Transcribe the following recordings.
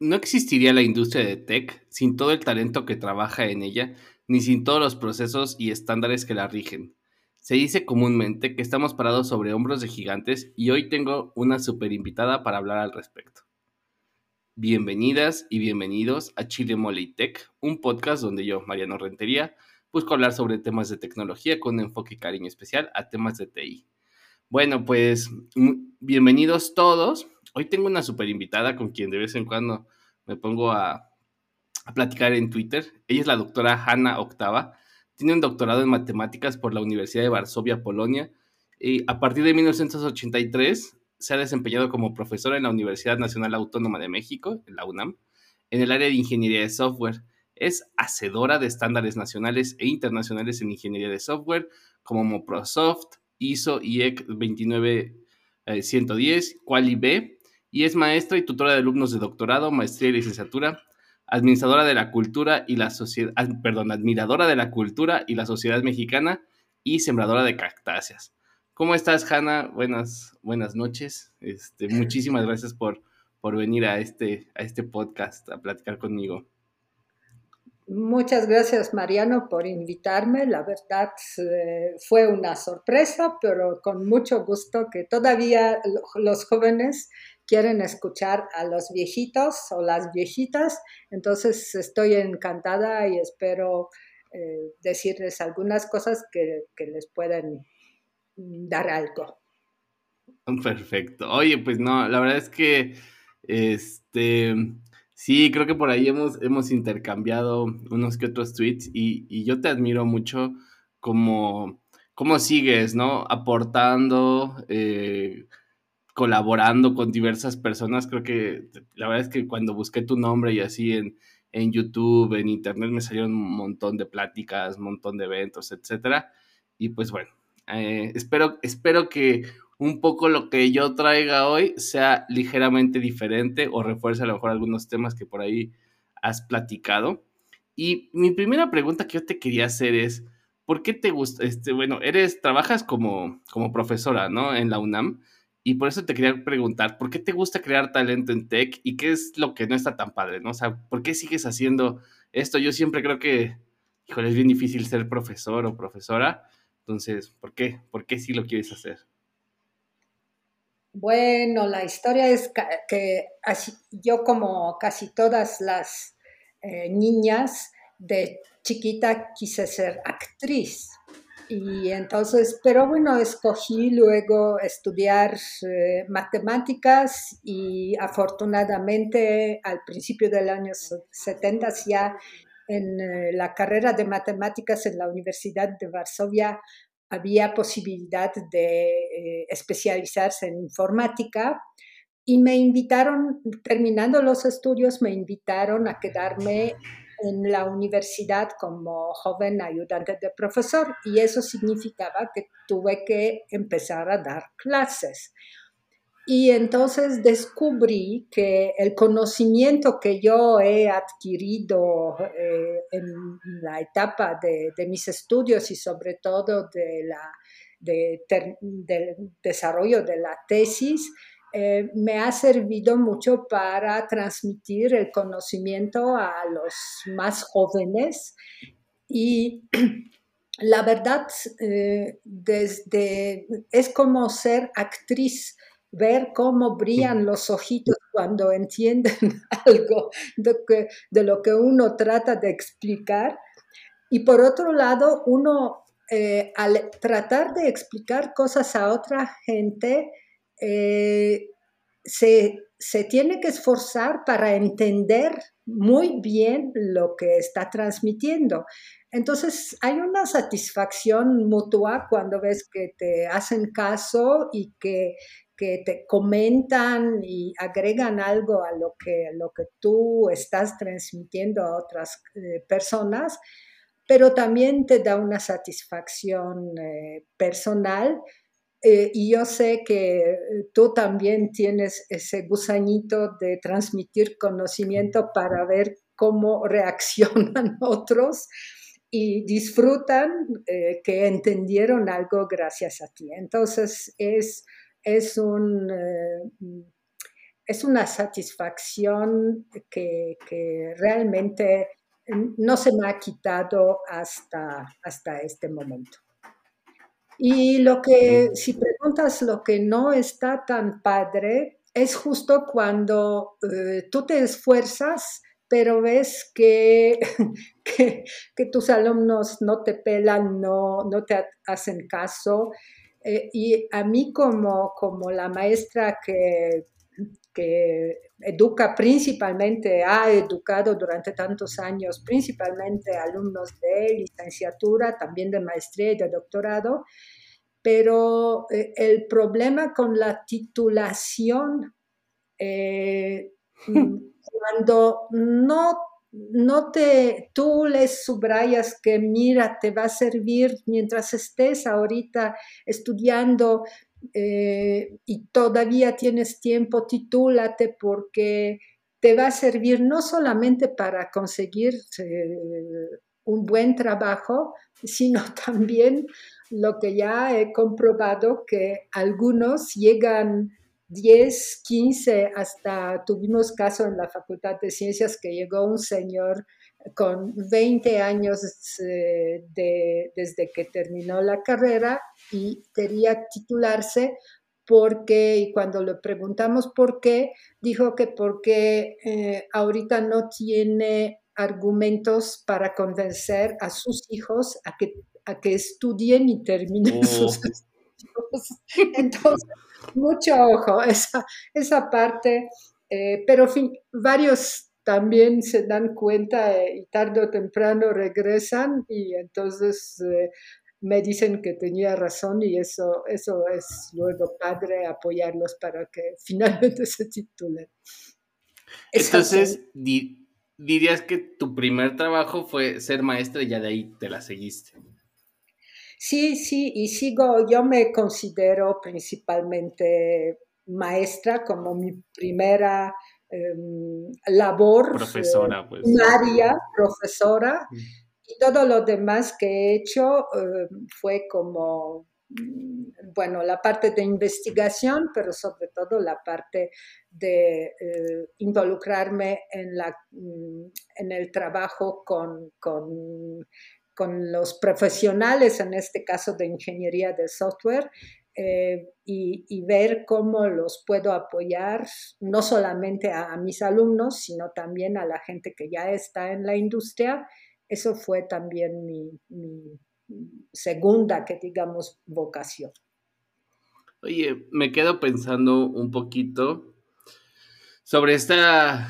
No existiría la industria de tech sin todo el talento que trabaja en ella, ni sin todos los procesos y estándares que la rigen. Se dice comúnmente que estamos parados sobre hombros de gigantes y hoy tengo una super invitada para hablar al respecto. Bienvenidas y bienvenidos a Chile Mole Tech, un podcast donde yo, Mariano Rentería, busco hablar sobre temas de tecnología con un enfoque y cariño especial a temas de TI. Bueno, pues bienvenidos todos Hoy tengo una super invitada con quien de vez en cuando me pongo a, platicar en Twitter. Ella es la doctora Hanna Octava. Tiene un doctorado en matemáticas por la Universidad de Varsovia, Polonia. Y a partir de 1983 se ha desempeñado como profesora en la Universidad Nacional Autónoma de México, en la UNAM, en el área de ingeniería de software. Es hacedora de estándares nacionales e internacionales en ingeniería de software, como Microsoft, ISO IEC 29110, Quali B y es maestra y tutora de alumnos de doctorado, maestría y licenciatura, administradora de la cultura y la sociedad, perdón, admiradora de la cultura y la sociedad mexicana y sembradora de cactáceas. ¿Cómo estás, Hanna? Buenas, buenas noches. Este, muchísimas gracias por, por venir a este, a este podcast a platicar conmigo. Muchas gracias, Mariano, por invitarme. La verdad eh, fue una sorpresa, pero con mucho gusto que todavía los jóvenes quieren escuchar a los viejitos o las viejitas. Entonces estoy encantada y espero eh, decirles algunas cosas que, les pueden dar algo. Perfecto. Oye, pues no, la verdad es que este sí, creo que por ahí hemos, hemos intercambiado unos que otros tweets y, yo te admiro mucho como cómo sigues, ¿no? Aportando, eh, colaborando con diversas personas. Creo que la verdad es que cuando busqué tu nombre y así en, en YouTube, en Internet, me salieron un montón de pláticas, un montón de eventos, etcétera. Y pues bueno, eh, espero, espero que un poco lo que yo traiga hoy sea ligeramente diferente o refuerce a lo mejor algunos temas que por ahí has platicado. Y mi primera pregunta que yo te quería hacer es, ¿por qué te gusta, este, bueno, eres, trabajas como, como profesora, ¿no? En la UNAM. Y por eso te quería preguntar, ¿por qué te gusta crear talento en tech y qué es lo que no está tan padre, ¿no? O sea, ¿por qué sigues haciendo esto? Yo siempre creo que, híjole, es bien difícil ser profesor o profesora. Entonces, ¿por qué? ¿Por qué sí lo quieres hacer? Bueno, la historia es que yo como casi todas las eh, niñas de chiquita quise ser actriz. Y entonces, pero bueno, escogí luego estudiar eh, matemáticas y afortunadamente al principio del año 70 ya en eh, la carrera de matemáticas en la Universidad de Varsovia había posibilidad de eh, especializarse en informática y me invitaron, terminando los estudios, me invitaron a quedarme en la universidad como joven ayudante de profesor y eso significaba que tuve que empezar a dar clases. Y entonces descubrí que el conocimiento que yo he adquirido eh, en la etapa de, mis estudios y sobre todo del desarrollo de la tesis, eh, me ha servido mucho para transmitir el conocimiento a los más jóvenes y la verdad eh, desde es como ser actriz ver cómo brillan los ojitos cuando entienden algo de, de, lo que uno trata de explicar. Y por otro lado, uno eh, al tratar de explicar cosas a otra gente, eh, se, tiene que esforzar para entender muy bien lo que está transmitiendo. Entonces hay una satisfacción mutua cuando ves que te hacen caso y que, te comentan y agregan algo a lo que, lo que tú estás transmitiendo a otras eh, personas, pero también te da una satisfacción eh, personal eh, y yo sé que eh, tú también tienes ese gusanito de transmitir conocimiento para ver cómo reaccionan otros y disfrutan eh, que entendieron algo gracias a ti. Entonces es, es un... es una satisfacción que, realmente no se me ha quitado hasta, hasta este momento. Y lo que, si preguntas lo que no está tan padre, es justo cuando eh, tú te esfuerzas, pero ves que, que, tus alumnos no te pelan, no, no te hacen caso. Eh, y a mí como, como la maestra que, que educa principalmente, ha educado durante tantos años principalmente alumnos de licenciatura, también de maestría y de doctorado, pero eh, el problema con la titulación, eh, cuando no, no te, tú les subrayas que mira, te va a servir mientras estés ahorita estudiando eh, y todavía tienes tiempo, titúlate porque te va a servir no solamente para conseguir un buen trabajo, sino también lo que ya he comprobado que algunos llegan 10, 15, hasta tuvimos caso en la Facultad de Ciencias que llegó un señor con 20 años eh, desde que terminó la carrera y quería titularse porque, y cuando le preguntamos por qué, dijo que porque eh, ahorita no tiene argumentos para convencer a sus hijos a que, a que estudien y terminen oh. sus estudios. Entonces, mucho ojo, esa, esa parte, eh, pero fin, varios también se dan cuenta eh, y tarde o temprano regresan y entonces eh, me dicen que tenía razón y eso, eso es luego padre apoyarlos para que finalmente se titulen. Entonces, dirías que tu primer trabajo fue ser maestra y ya de ahí te la seguiste. Sí, sí, y sigo, yo me considero principalmente maestra como mi primera em, labor profesora, pues. primaria, profesora, mm. y todo lo demás que he hecho em, fue como Mm, bueno, la parte de investigación, pero sobre todo la parte de eh, involucrarme en, la, mm, en el trabajo con, con, con, los profesionales, en este caso de ingeniería de software, eh, y, ver cómo los puedo apoyar, no solamente a, mis alumnos, sino también a la gente que ya está en la industria. Eso fue también mi, mi segunda, que digamos, vocación. Oye, me quedo pensando un poquito sobre esta,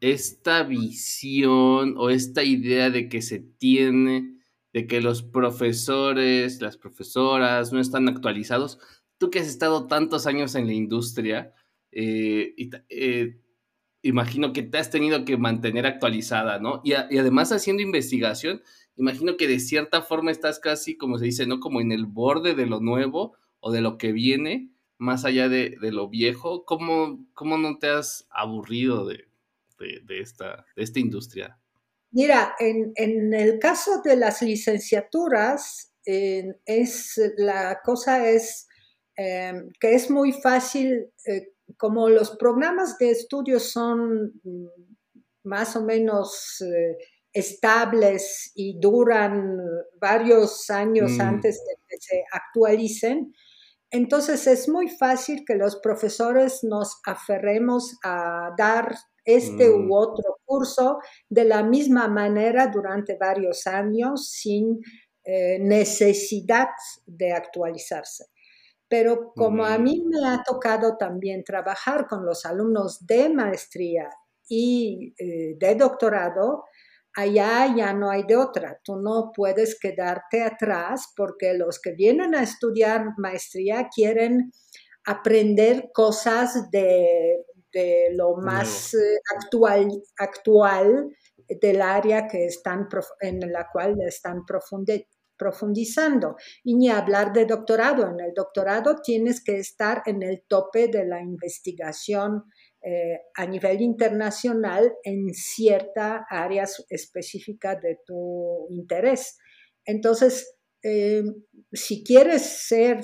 esta visión o esta idea de que se tiene de que los profesores, las profesoras no están actualizados. Tú que has estado tantos años en la industria, eh, eh, imagino que te has tenido que mantener actualizada, ¿no? y además haciendo investigación, imagino que de cierta forma estás casi, como se dice, ¿no? Como en el borde de lo nuevo o de lo que viene, más allá de, lo viejo. ¿Cómo, ¿Cómo, no te has aburrido de, esta, de esta industria? Mira, en, el caso de las licenciaturas, es, la cosa es em, que es muy fácil, eh, como los programas de estudio son mm, más o menos... Eh, estables y duran varios años mm. antes de que se actualicen, entonces es muy fácil que los profesores nos aferremos a dar este u mm. otro curso de la misma manera durante varios años sin eh, necesidad de actualizarse. Pero como a mm. mí me ha tocado también trabajar con los alumnos de maestría y eh, de doctorado, allá ya no hay de otra. Tú no puedes quedarte atrás porque los que vienen a estudiar maestría quieren aprender cosas de, lo más eh, actual, actual del área que están, en la cual están profundizando. Y ni hablar de doctorado. En el doctorado tienes que estar en el tope de la investigación eh, a nivel internacional en cierta área específica de tu interés. Entonces, eh, si quieres ser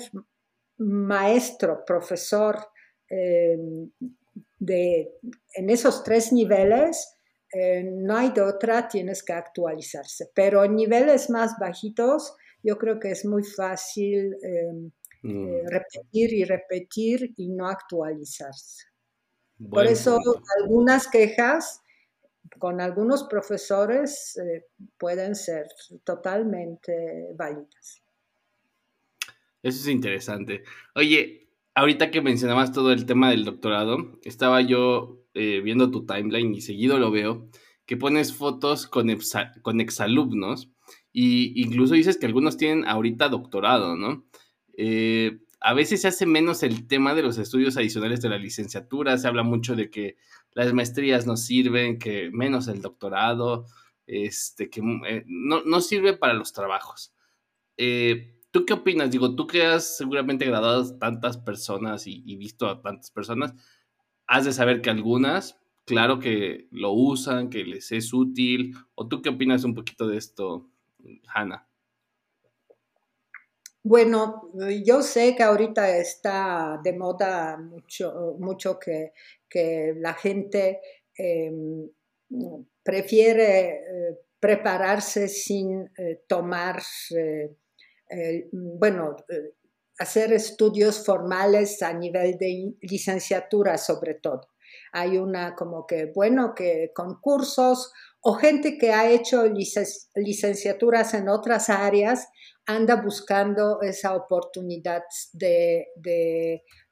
maestro, profesor de, en esos tres niveles, no hay de otra, tienes que actualizarse. Pero en niveles más bajitos, yo creo que es muy fácil mm. repetir y repetir y no actualizarse. Por eso algunas quejas con algunos profesores eh, pueden ser totalmente válidas. Eso es interesante. Oye, ahorita que mencionabas todo el tema del doctorado, estaba yo eh, viendo tu timeline y seguido lo veo, que pones fotos con, con exalumnos y incluso dices que algunos tienen ahorita doctorado, ¿no? Eh, a veces se hace menos el tema de los estudios adicionales de la licenciatura, se habla mucho de que las maestrías no sirven, que menos el doctorado, este, que eh, no, sirve para los trabajos. ¿Tú qué opinas? Digo, tú que has seguramente graduado a tantas personas y, y, visto a tantas personas, has de saber que algunas, claro que lo usan, que les es útil, o tú qué opinas un poquito de esto, Hanna? Bueno, yo sé que ahorita está de moda mucho, mucho que, la gente em, prefiere eh, prepararse sin eh, tomar, eh, bueno, hacer estudios formales a nivel de licenciatura sobre todo. Hay una como que, bueno, que concursos o gente que ha hecho licenciaturas en otras áreas anda buscando esa oportunidad de,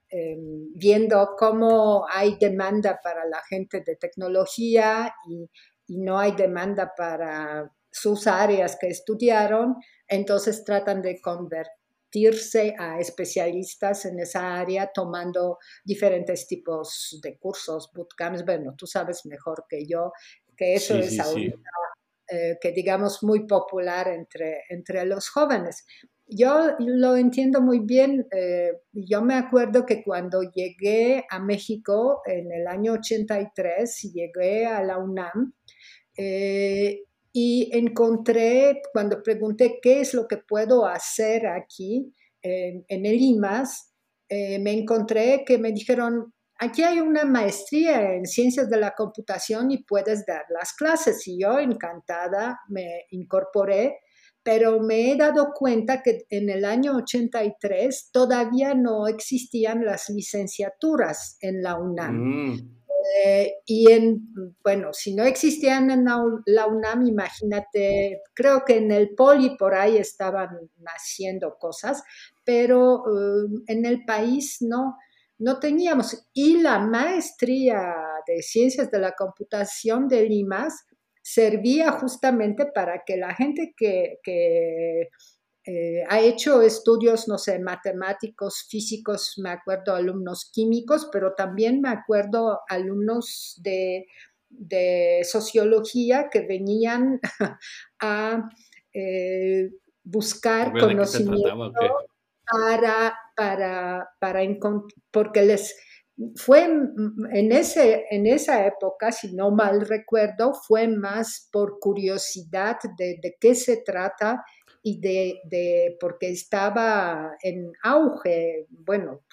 em, viendo cómo hay demanda para la gente de tecnología y, no hay demanda para sus áreas que estudiaron, entonces tratan de convertirse a especialistas en esa área tomando diferentes tipos de cursos, bootcamps. Bueno, tú sabes mejor que yo que eso es ahorita eh, que digamos muy popular entre, entre los jóvenes. Yo lo entiendo muy bien. Eh, yo me acuerdo que cuando llegué a México en el año 83, llegué a la UNAM eh, y encontré, cuando pregunté qué es lo que puedo hacer aquí en, el IMAS, me encontré que me dijeron, aquí hay una maestría en ciencias de la computación y puedes dar las clases. Y yo encantada me incorporé, pero me he dado cuenta que en el año 83 todavía no existían las licenciaturas en la UNAM. Mm. Eh, y en, bueno, si no existían en la UNAM, imagínate, creo que en el Poli por ahí estaban naciendo cosas, pero eh, en el país no no teníamos. Y la maestría de ciencias de la computación de Limas servía justamente para que la gente que, eh, ha hecho estudios, no sé, matemáticos, físicos, me acuerdo alumnos químicos, pero también me acuerdo alumnos de, sociología que venían a eh, buscar conocimiento para, para, para porque les fue en, ese, en esa época, si no mal recuerdo, fue más por curiosidad de, de qué se trata y de, de, porque estaba en auge, bueno,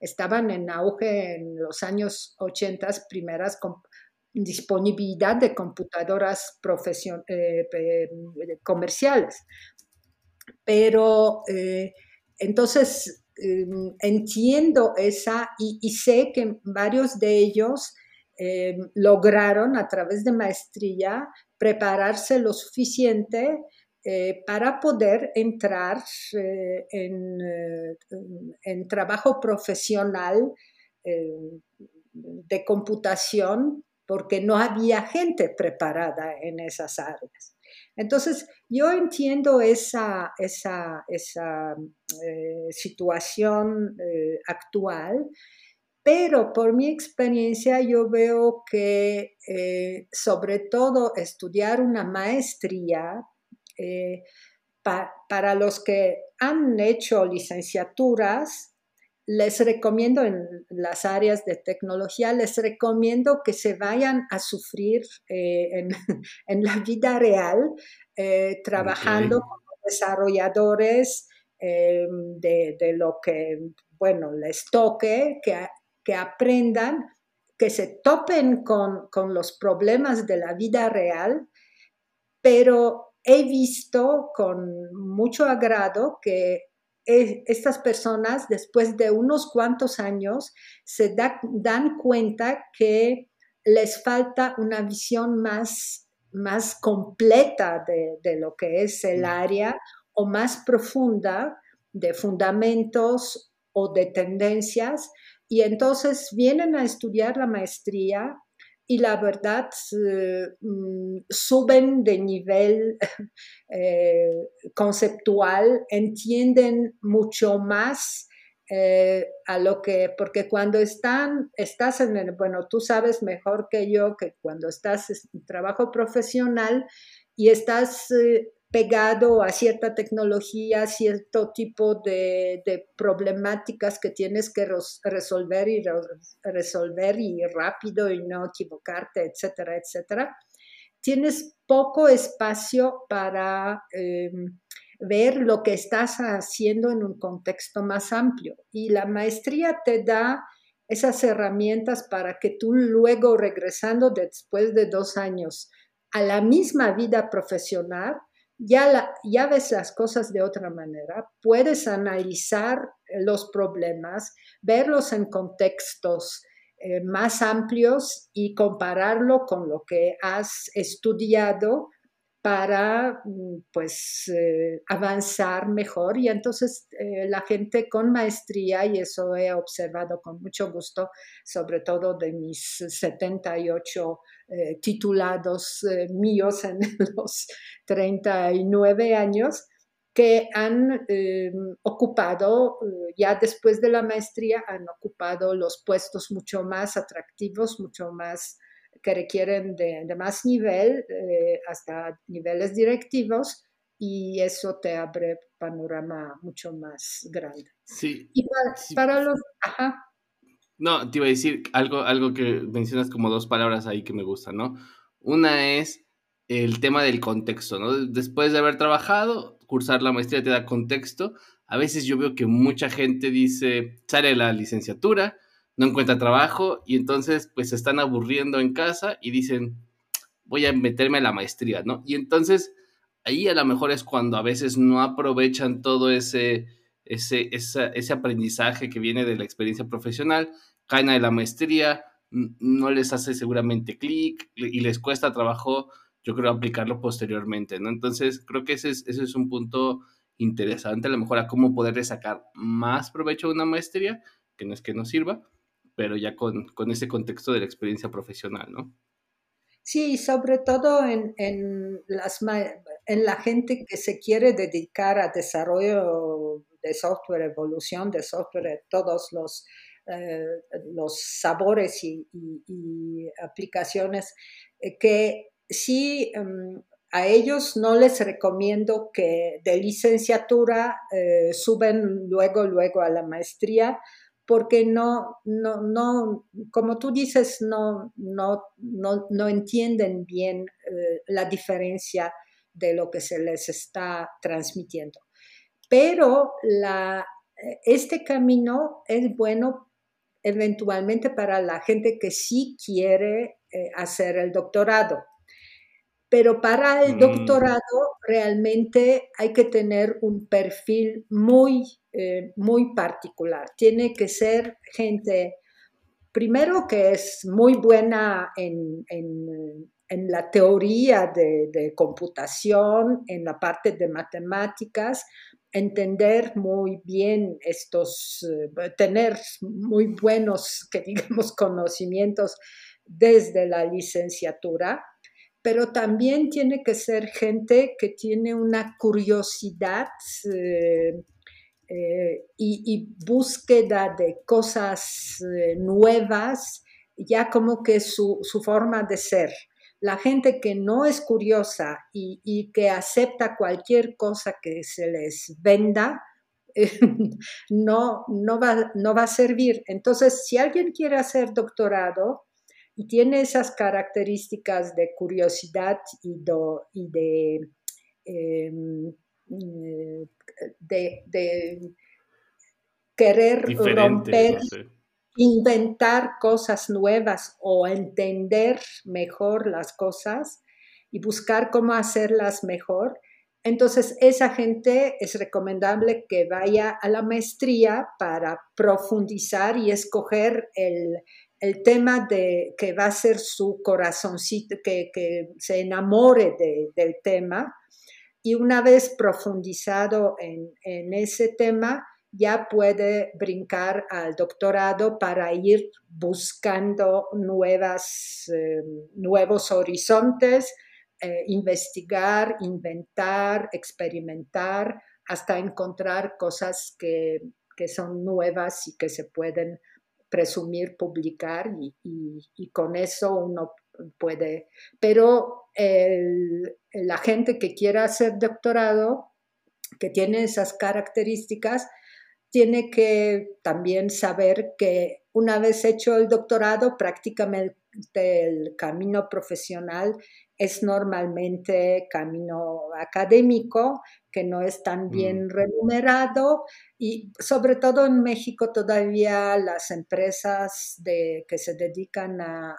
estaban en auge en los años 80 primeras disponibilidad de computadoras eh, comerciales. Pero eh, entonces, em, entiendo esa y, sé que varios de ellos em, lograron a través de maestría prepararse lo suficiente eh, para poder entrar eh, en, eh, en, trabajo profesional de computación porque no había gente preparada en esas áreas. Entonces, yo entiendo esa, esa, esa situación actual, pero por mi experiencia yo veo que sobre todo estudiar una maestría, para los que han hecho licenciaturas, les recomiendo en las áreas de tecnología, les recomiendo que se vayan a sufrir eh, en, la vida real, eh, trabajando como desarrolladores eh, de, lo que, bueno, les toque, que que aprendan, que se topen con, con los problemas de la vida real, pero he visto con mucho agrado que estas personas, después de unos cuantos años, se dan cuenta que les falta una visión más, más completa de, de, lo que es el área o más profunda de fundamentos o de tendencias. Y entonces vienen a estudiar la maestría y la verdad eh, mm, suben de nivel eh, conceptual, entienden mucho más eh, a lo que, porque cuando están, estás en el, bueno, tú sabes mejor que yo que cuando estás en trabajo profesional y estás pegado a cierta tecnología, cierto tipo de, problemáticas que tienes que resolver y resolver y rápido y no equivocarte, etcétera, etcétera. Tienes poco espacio para em, ver lo que estás haciendo en un contexto más amplio y la maestría te da esas herramientas para que tú luego regresando después de dos años a la misma vida profesional, ya, ves las cosas de otra manera, puedes analizar los problemas, verlos en contextos eh, más amplios y compararlo con lo que has estudiado para mm, pues eh, avanzar mejor. Y entonces eh, la gente con maestría y eso he observado con mucho gusto sobre todo de mis 78 eh, titulados míos en los 39 años que han ocupado ya después de la maestría han ocupado los puestos mucho más atractivos mucho más que requieren de, más nivel, eh, hasta niveles directivos, y eso te abre panorama mucho más grande. Sí. Y para, los... Ajá. No, te iba a decir algo, algo que mencionas como dos palabras ahí que me gustan, ¿no? Una es el tema del contexto, ¿no? Después de haber trabajado, cursar la maestría te da contexto. A veces yo veo que mucha gente dice, sale la licenciatura, no encuentra trabajo y entonces pues se están aburriendo en casa y dicen, voy a meterme a la maestría, ¿no? Y entonces ahí a lo mejor es cuando a veces no aprovechan todo ese, ese, ese aprendizaje que viene de la experiencia profesional, caen a la maestría, no les hace seguramente clic y les cuesta trabajo, yo creo, aplicarlo posteriormente, ¿no? Entonces creo que ese es, ese es un punto interesante, a lo mejor a cómo poderle sacar más provecho a una maestría, que no es que no sirva, pero ya con, con ese contexto de la experiencia profesional, ¿no? Sí, sobre todo en, en, las, en la gente que se quiere dedicar a desarrollo de software, evolución de software, todos los, eh, los sabores y, aplicaciones, eh, que sí em, a ellos no les recomiendo que de licenciatura eh, suben luego, luego a la maestría, porque no, no, no, como tú dices, no, no, no, entienden bien eh, la diferencia de lo que se les está transmitiendo. Pero la, este camino es bueno eventualmente para la gente que sí quiere eh, hacer el doctorado. Pero para el mm. doctorado realmente hay que tener un perfil muy eh, muy particular. Tiene que ser gente, primero que es muy buena en, la teoría de, computación, en la parte de matemáticas, entender muy bien estos, eh, tener muy buenos, que digamos, conocimientos desde la licenciatura, pero también tiene que ser gente que tiene una curiosidad eh, eh, y, búsqueda de cosas eh, nuevas, ya como que su, forma de ser. La gente que no es curiosa y, que acepta cualquier cosa que se les venda, no, no, va, no va a servir. Entonces, si alguien quiere hacer doctorado, y tiene esas características de curiosidad y, y de em, de, querer romper, inventar cosas nuevas o entender mejor las cosas y buscar cómo hacerlas mejor, entonces esa gente es recomendable que vaya a la maestría para profundizar y escoger el, tema de que va a ser su corazoncito, que, se enamore del tema. Y una vez profundizado en, en ese tema, ya puede brincar al doctorado para ir buscando nuevas, eh, nuevos horizontes, eh, investigar, inventar, experimentar, hasta encontrar cosas que, son nuevas y que se pueden presumir publicar y, con eso uno puede, pero la gente que quiera hacer doctorado, que tiene esas características, tiene que también saber que una vez hecho el doctorado, prácticamente el camino profesional es normalmente camino académico, que no es tan mm. bien remunerado y sobre todo en México todavía las empresas de, que se dedican a,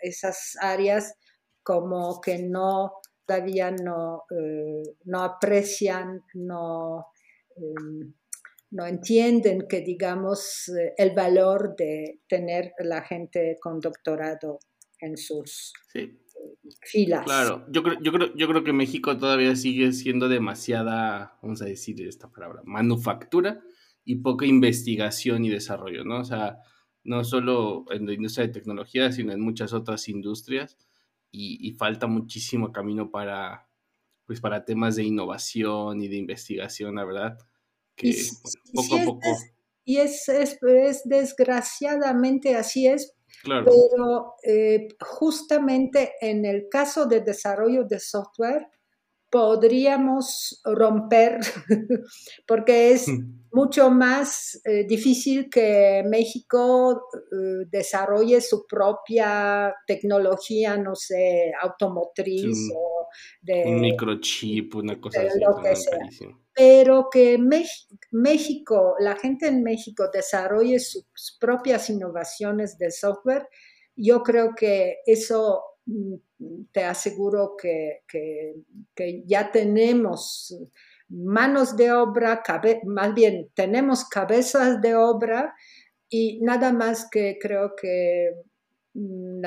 esas áreas como que no todavía no, eh, no aprecian, no... Em, no entienden que, digamos, eh, el valor de tener la gente con doctorado en sus filas. Claro, yo creo, yo, creo, yo creo que México todavía sigue siendo demasiada, vamos a decir esta palabra, manufactura y poca investigación y desarrollo, ¿no? O sea, no solo en la industria de tecnología, sino en muchas otras industrias y, y falta muchísimo camino para, pues, para temas de innovación y de investigación, la verdad y, poco a poco. y es, es, desgraciadamente así es, pero eh, justamente en el caso de desarrollo de software podríamos romper, porque es hmm. mucho más eh, difícil que México eh, desarrolle su propia tecnología, no sé, automotriz o de... Un microchip, una cosa así. Pero que México, la gente en México desarrolle sus propias innovaciones de software, yo creo que eso mm, te aseguro que, ya tenemos manos de obra, más bien tenemos cabezas de obra y nada más que creo que mm,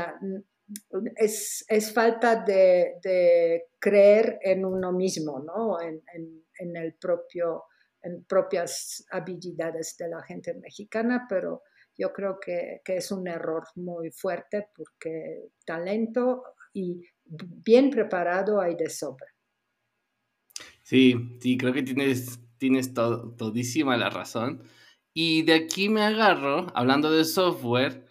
es, falta de, creer en uno mismo, ¿no? En, el propio, en propias habilidades de la gente mexicana, pero yo creo que, que, es un error muy fuerte porque talento y bien preparado hay de sobra. Sí, sí, creo que tienes, tienes todísima la razón. Y de aquí me agarro, hablando de software,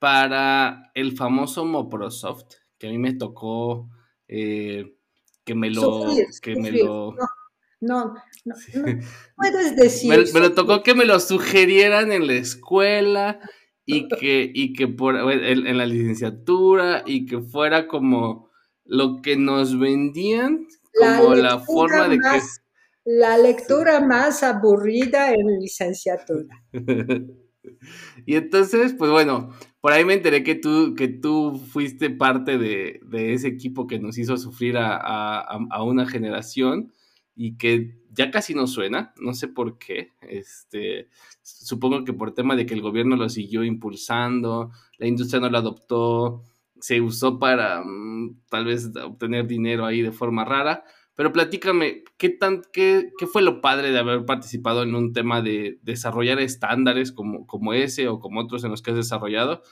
para el famoso Moprosoft, que a mí me tocó eh, que me lo... que me lo... No, no, puedes decir. me, lo tocó que me lo sugirieran en la escuela y que, y que por, en, la licenciatura y que fuera como lo que nos vendían, como la, forma de que... La lectura más aburrida en licenciatura. y entonces, pues bueno, por ahí me enteré que tú, que tú fuiste parte de, ese equipo que nos hizo sufrir a, a, una generación y que ya casi no suena, no sé por qué. Este, supongo que por tema de que el gobierno lo siguió impulsando, la industria no lo adoptó, se usó para mm, tal vez obtener dinero ahí de forma rara. Pero platícame, ¿qué, tan, qué, qué fue lo padre de haber participado en un tema de desarrollar estándares como, como ese o como otros en los que has desarrollado?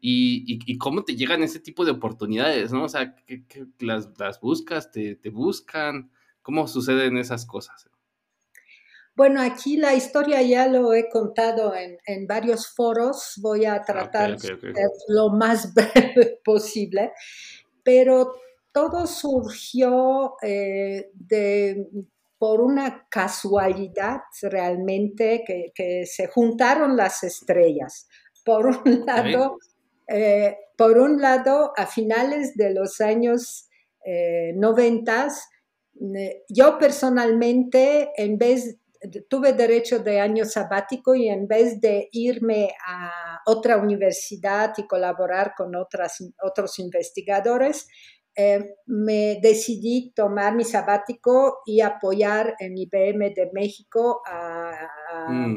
Y, y, cómo te llegan ese tipo de oportunidades, ¿no? O sea, ¿qué, las, las, buscas, te, te buscan? ¿Cómo suceden esas cosas? Bueno, aquí la historia ya lo he contado en, varios foros, voy a tratar lo más breve posible, pero todo surgió eh, de, por una casualidad realmente que, se juntaron las estrellas. Por un lado, eh, por un lado a finales de los años eh, noventas, yo personalmente, en vez tuve derecho de año sabático y en vez de irme a otra universidad y colaborar con otras, otros investigadores, eh, me decidí tomar mi sabático y apoyar en IBM de México mm.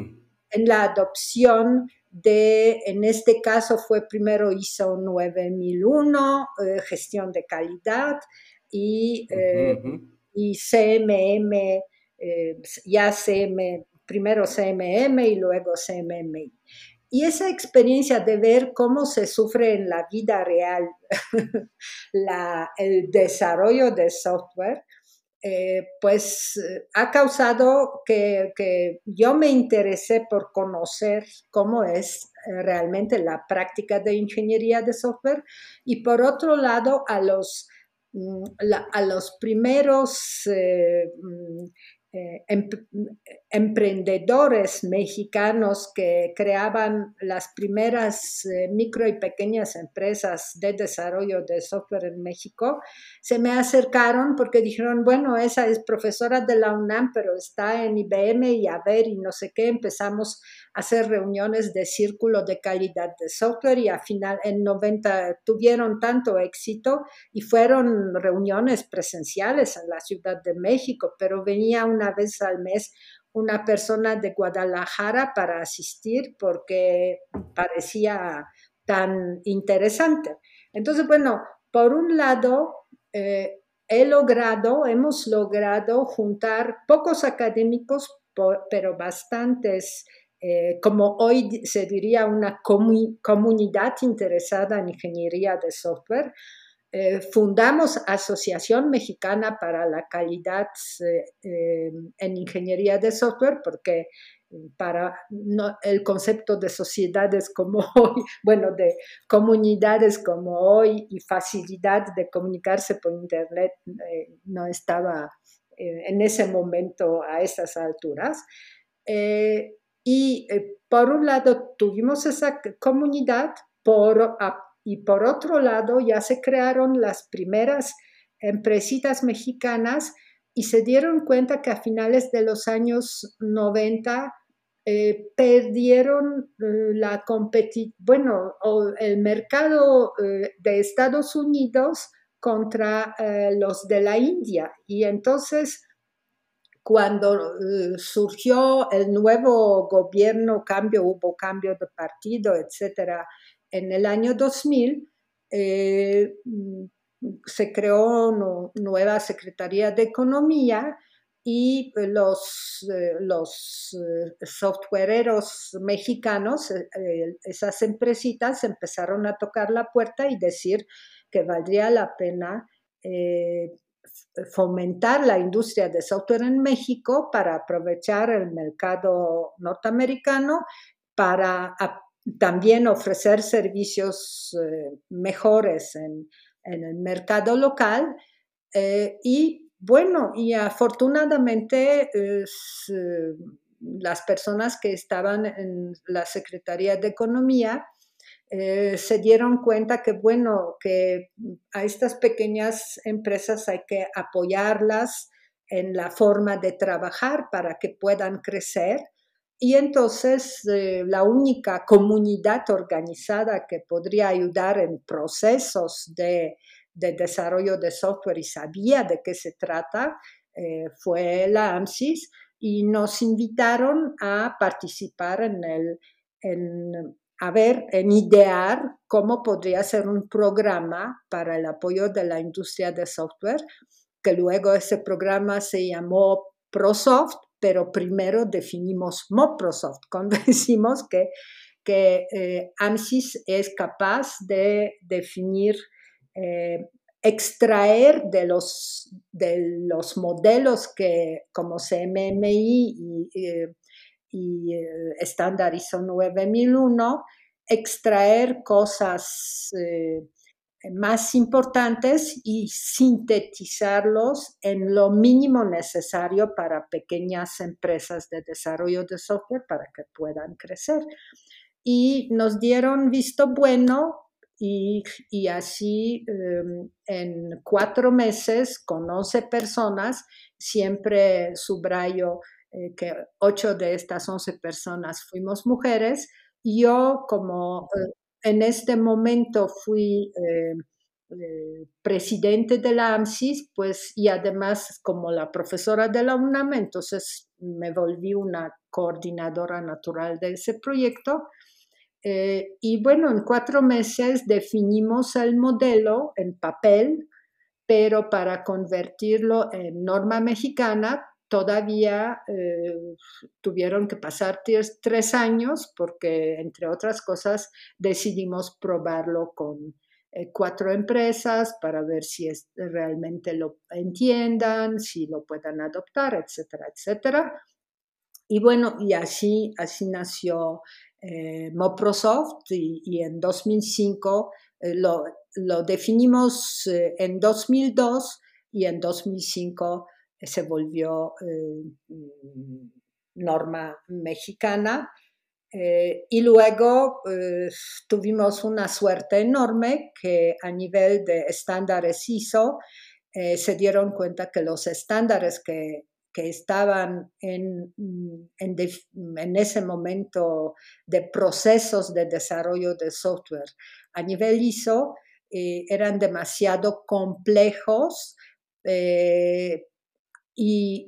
en la adopción de, en este caso fue primero ISO 9001, eh, gestión de calidad y, eh, y CMM, ya CM, primero CMM y luego CMMI. Y esa experiencia de ver cómo se sufre en la vida real el desarrollo de software, eh, pues ha causado que, yo me interesé por conocer cómo es eh, realmente la práctica de ingeniería de software. Y por otro lado a los, mm, a los primeros eh, mm, em, emprendedores mexicanos que creaban las primeras eh, micro y pequeñas empresas de desarrollo de software en México, se me acercaron porque dijeron, bueno, esa es profesora de la UNAM, pero está en IBM y a ver y no sé qué, empezamos a hacer reuniones de círculo de calidad de software y al final en 90 tuvieron tanto éxito y fueron reuniones presenciales en la Ciudad de México, pero venía un una vez al mes una persona de Guadalajara para asistir porque parecía tan interesante. Entonces, bueno, por un lado, eh, he logrado, hemos logrado juntar pocos académicos, pero bastantes, eh, como hoy se diría, una comunidad interesada en ingeniería de software, eh, fundamos Asociación Mexicana para la Calidad eh, eh, en Ingeniería de Software porque para el concepto de sociedades como hoy, bueno, de comunidades como hoy y facilidad de comunicarse por Internet no estaba en ese momento a esas alturas. y por un lado tuvimos esa comunidad, por, y por otro lado ya se crearon las primeras empresitas mexicanas y se dieron cuenta que a finales de los años 90 eh, perdieron eh, la bueno, el mercado eh, de Estados Unidos contra los de la India. Y entonces, cuando surgió el nuevo gobierno, cambio, hubo cambio de partido, etcétera, en el año 2000 eh, se creó una nueva Secretaría de Economía y los, eh, los eh, softwareeros mexicanos, esas empresitas, empezaron a tocar la puerta y decir que valdría la pena fomentar la industria de software en México para aprovechar el mercado norteamericano, para también ofrecer servicios eh, mejores en, el mercado local eh, y bueno, y afortunadamente eh, las personas que estaban en la Secretaría de Economía se dieron cuenta que bueno, que a estas pequeñas empresas hay que apoyarlas en la forma de trabajar para que puedan crecer y entonces eh, la única comunidad organizada que podría ayudar en procesos de, desarrollo de software y sabía de qué se trata eh, fue la AMSIS y nos invitaron a participar en el, a ver, en idear cómo podría ser un programa para el apoyo de la industria de software, que luego ese programa se llamó ProSoft pero primero definimos Microsoft, cuando decimos que, que eh, AMSIS es capaz de definir, eh, extraer de los, de los modelos que como CMMI y, y estándar ISO 9001, extraer cosas más importantes y sintetizarlos en lo mínimo necesario para pequeñas empresas de desarrollo de software para que puedan crecer. Y nos dieron visto bueno y, así em, en cuatro meses con 11 personas, siempre subrayo eh, que ocho de estas once personas fuimos mujeres. Yo como eh, en este momento fui presidente de la AMSIS, pues y además como la profesora de la UNAM, entonces me volví una coordinadora natural de ese proyecto. y bueno, en cuatro meses definimos el modelo en papel, pero para convertirlo en norma mexicana todavía eh, tuvieron que pasar tres, años porque, entre otras cosas, decidimos probarlo con eh, cuatro empresas para ver si realmente lo entiendan, si lo puedan adoptar, etcétera, etcétera. Y bueno, y así, así nació eh, Moprosoft y, en 2005 lo, lo, definimos en 2002 y en 2005 se volvió eh, mm, norma mexicana. Eh, y luego eh, tuvimos una suerte enorme que a nivel de estándares ISO se dieron cuenta que los estándares que, estaban en, mm, en, ese momento de procesos de desarrollo de software a nivel ISO eran demasiado complejos y,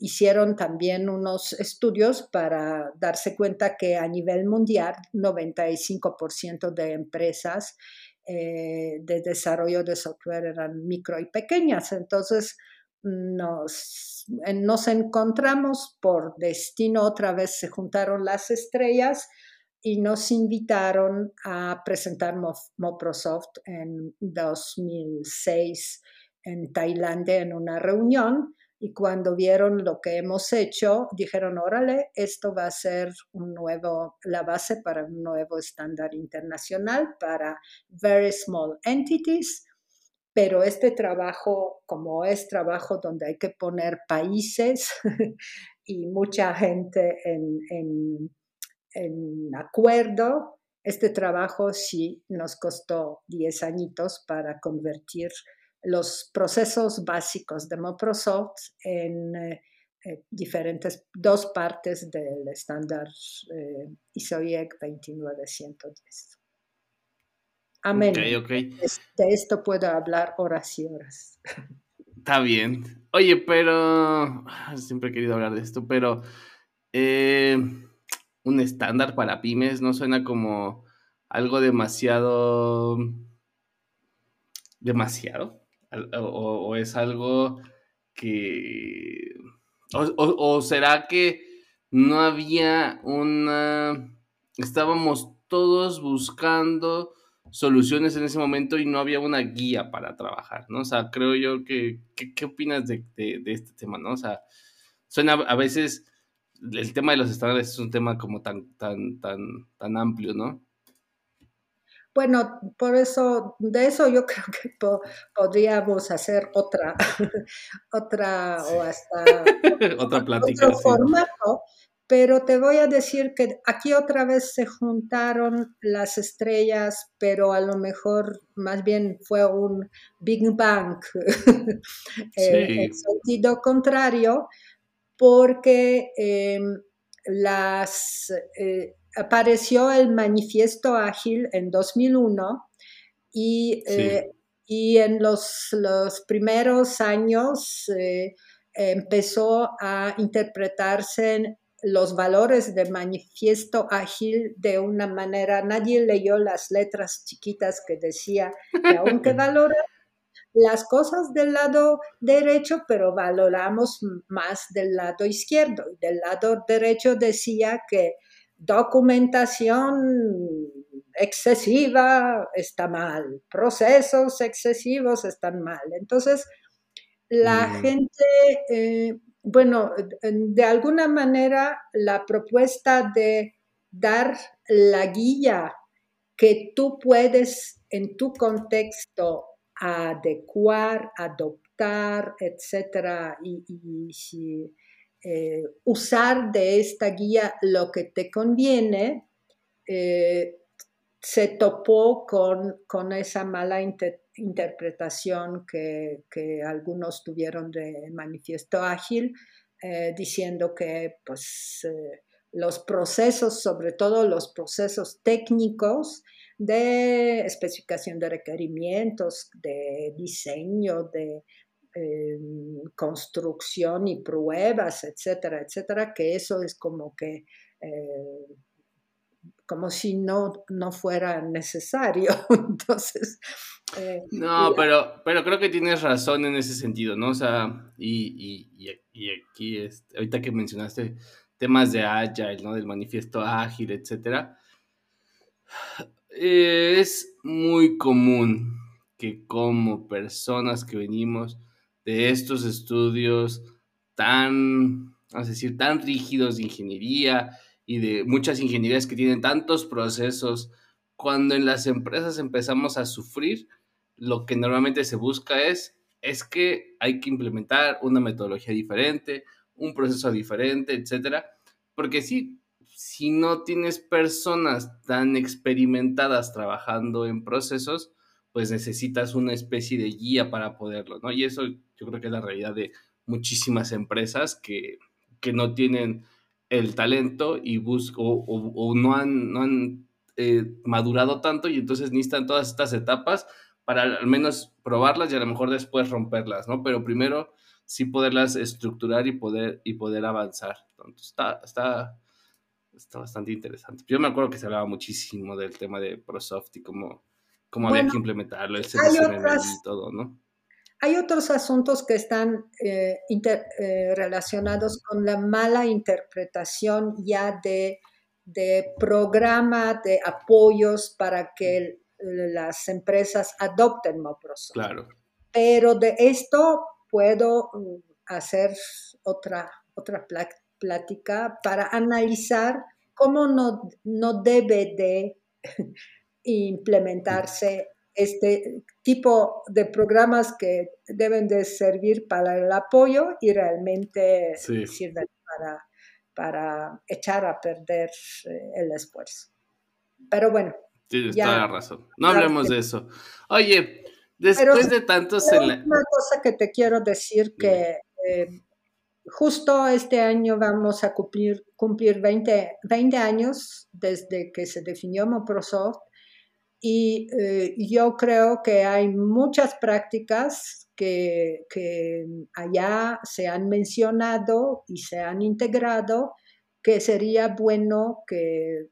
hicieron también unos estudios para darse cuenta que a nivel mundial 95% de empresas eh, de desarrollo de software eran micro y pequeñas. Entonces nos, nos encontramos por destino, otra vez se juntaron las estrellas y nos invitaron a presentar Moprosoft en 2006 en Tailandia en una reunión y cuando vieron lo que hemos hecho, dijeron, órale, esto va a ser un nuevo, la base para un nuevo estándar internacional para very small entities, pero este trabajo, como es trabajo donde hay que poner países y mucha gente en, en, en acuerdo, este trabajo sí nos costó 10 añitos para convertir los procesos básicos de Microsoft en eh, eh, diferentes dos partes del estándar eh, ISO-IEC 29110. Amén. De esto puedo hablar horas y horas. Está bien. Oye, pero ah, siempre he querido hablar de esto, pero un estándar para pymes no suena como algo demasiado demasiado o, es algo que... O, será que no había una... Estábamos todos buscando soluciones en ese momento y no había una guía para trabajar, ¿no? O sea, creo yo que... ¿Qué, opinas de, este tema, no? O sea, suena a veces... El tema de los estándares es un tema como tan, tan, tan, tan amplio, ¿no? Bueno, por eso, de eso yo creo que podríamos hacer otra, otra o hasta otra plática, otro formato, pero te voy a decir que aquí otra vez se juntaron las estrellas, pero a lo mejor más bien fue un Big Bang eh, en sentido contrario, porque em, las... Eh, apareció el manifiesto ágil en 2001 y, eh, y en los, los, primeros años eh, empezó a interpretarse los valores del manifiesto ágil de una manera, nadie leyó las letras chiquitas que decía que aunque valora las cosas del lado derecho, pero valoramos más del lado izquierdo. Del lado derecho decía que documentación excesiva está mal, procesos excesivos están mal. Entonces, la mm. gente, eh, bueno, de alguna manera la propuesta de dar la guía que tú puedes en tu contexto adecuar, adoptar, etcétera, y, eh, usar de esta guía lo que te conviene, eh, se topó con, con esa mala interpretación que, algunos tuvieron de manifiesto ágil, eh, diciendo que pues, los procesos, sobre todo los procesos técnicos de especificación de requerimientos, de diseño, de construcción y pruebas, etcétera, etcétera, que eso es como que como si no, no fuera necesario. Entonces. Eh, no, pero, pero creo que tienes razón en ese sentido, ¿no? O sea, y, y, aquí, este, ahorita que mencionaste temas de Agile, ¿no? Del manifiesto ágil, etcétera. Eh, es muy común que como personas que venimos de estos estudios tan, a decir, tan rígidos de ingeniería y de muchas ingenierías que tienen tantos procesos, cuando en las empresas empezamos a sufrir, lo que normalmente se busca es, es que hay que implementar una metodología diferente, un proceso diferente, etcétera, porque si, si no tienes personas tan experimentadas trabajando en procesos, pues necesitas una especie de guía para poderlo, ¿no? Y eso yo creo que es la realidad de muchísimas empresas que, que no tienen el talento y busco o, no han, no han eh, madurado tanto y entonces necesitan todas estas etapas para al menos probarlas y a lo mejor después romperlas, ¿no? Pero primero sí poderlas estructurar y poder, y poder avanzar. Entonces, está, está, está bastante interesante. Yo me acuerdo que se hablaba muchísimo del tema de ProSoft y cómo, cómo había que implementarlo, el y todo, ¿no? Hay otros asuntos que están eh, eh, relacionados con la mala interpretación ya de, de programa de apoyos para que las empresas adopten Moprosoft. Claro. Pero de esto puedo mm, hacer otra, otra plática para analizar cómo no, no debe de implementarse este tipo de programas que deben de servir para el apoyo y realmente sirven para, para echar a perder eh, el esfuerzo. Pero bueno. Tienes toda la razón. No hablemos de eso. Oye, después de tantos... Una cosa que te quiero decir que eh, justo este año vamos a cumplir, cumplir 20, 20 años desde que se definió Microsoft y eh, yo creo que hay muchas prácticas que, allá se han mencionado y se han integrado que sería bueno que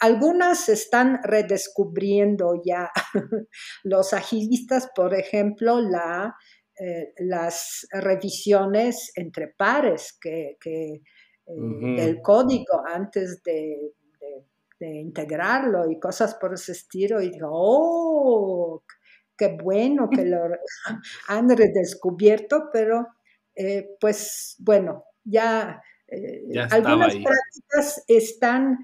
algunas se están redescubriendo ya. Los agilistas, por ejemplo, la, eh, las revisiones entre pares que, eh, del código antes de integrarlo y cosas por ese estilo y digo, oh, qué bueno que lo han redescubierto, pero eh, pues bueno, ya, eh, algunas prácticas están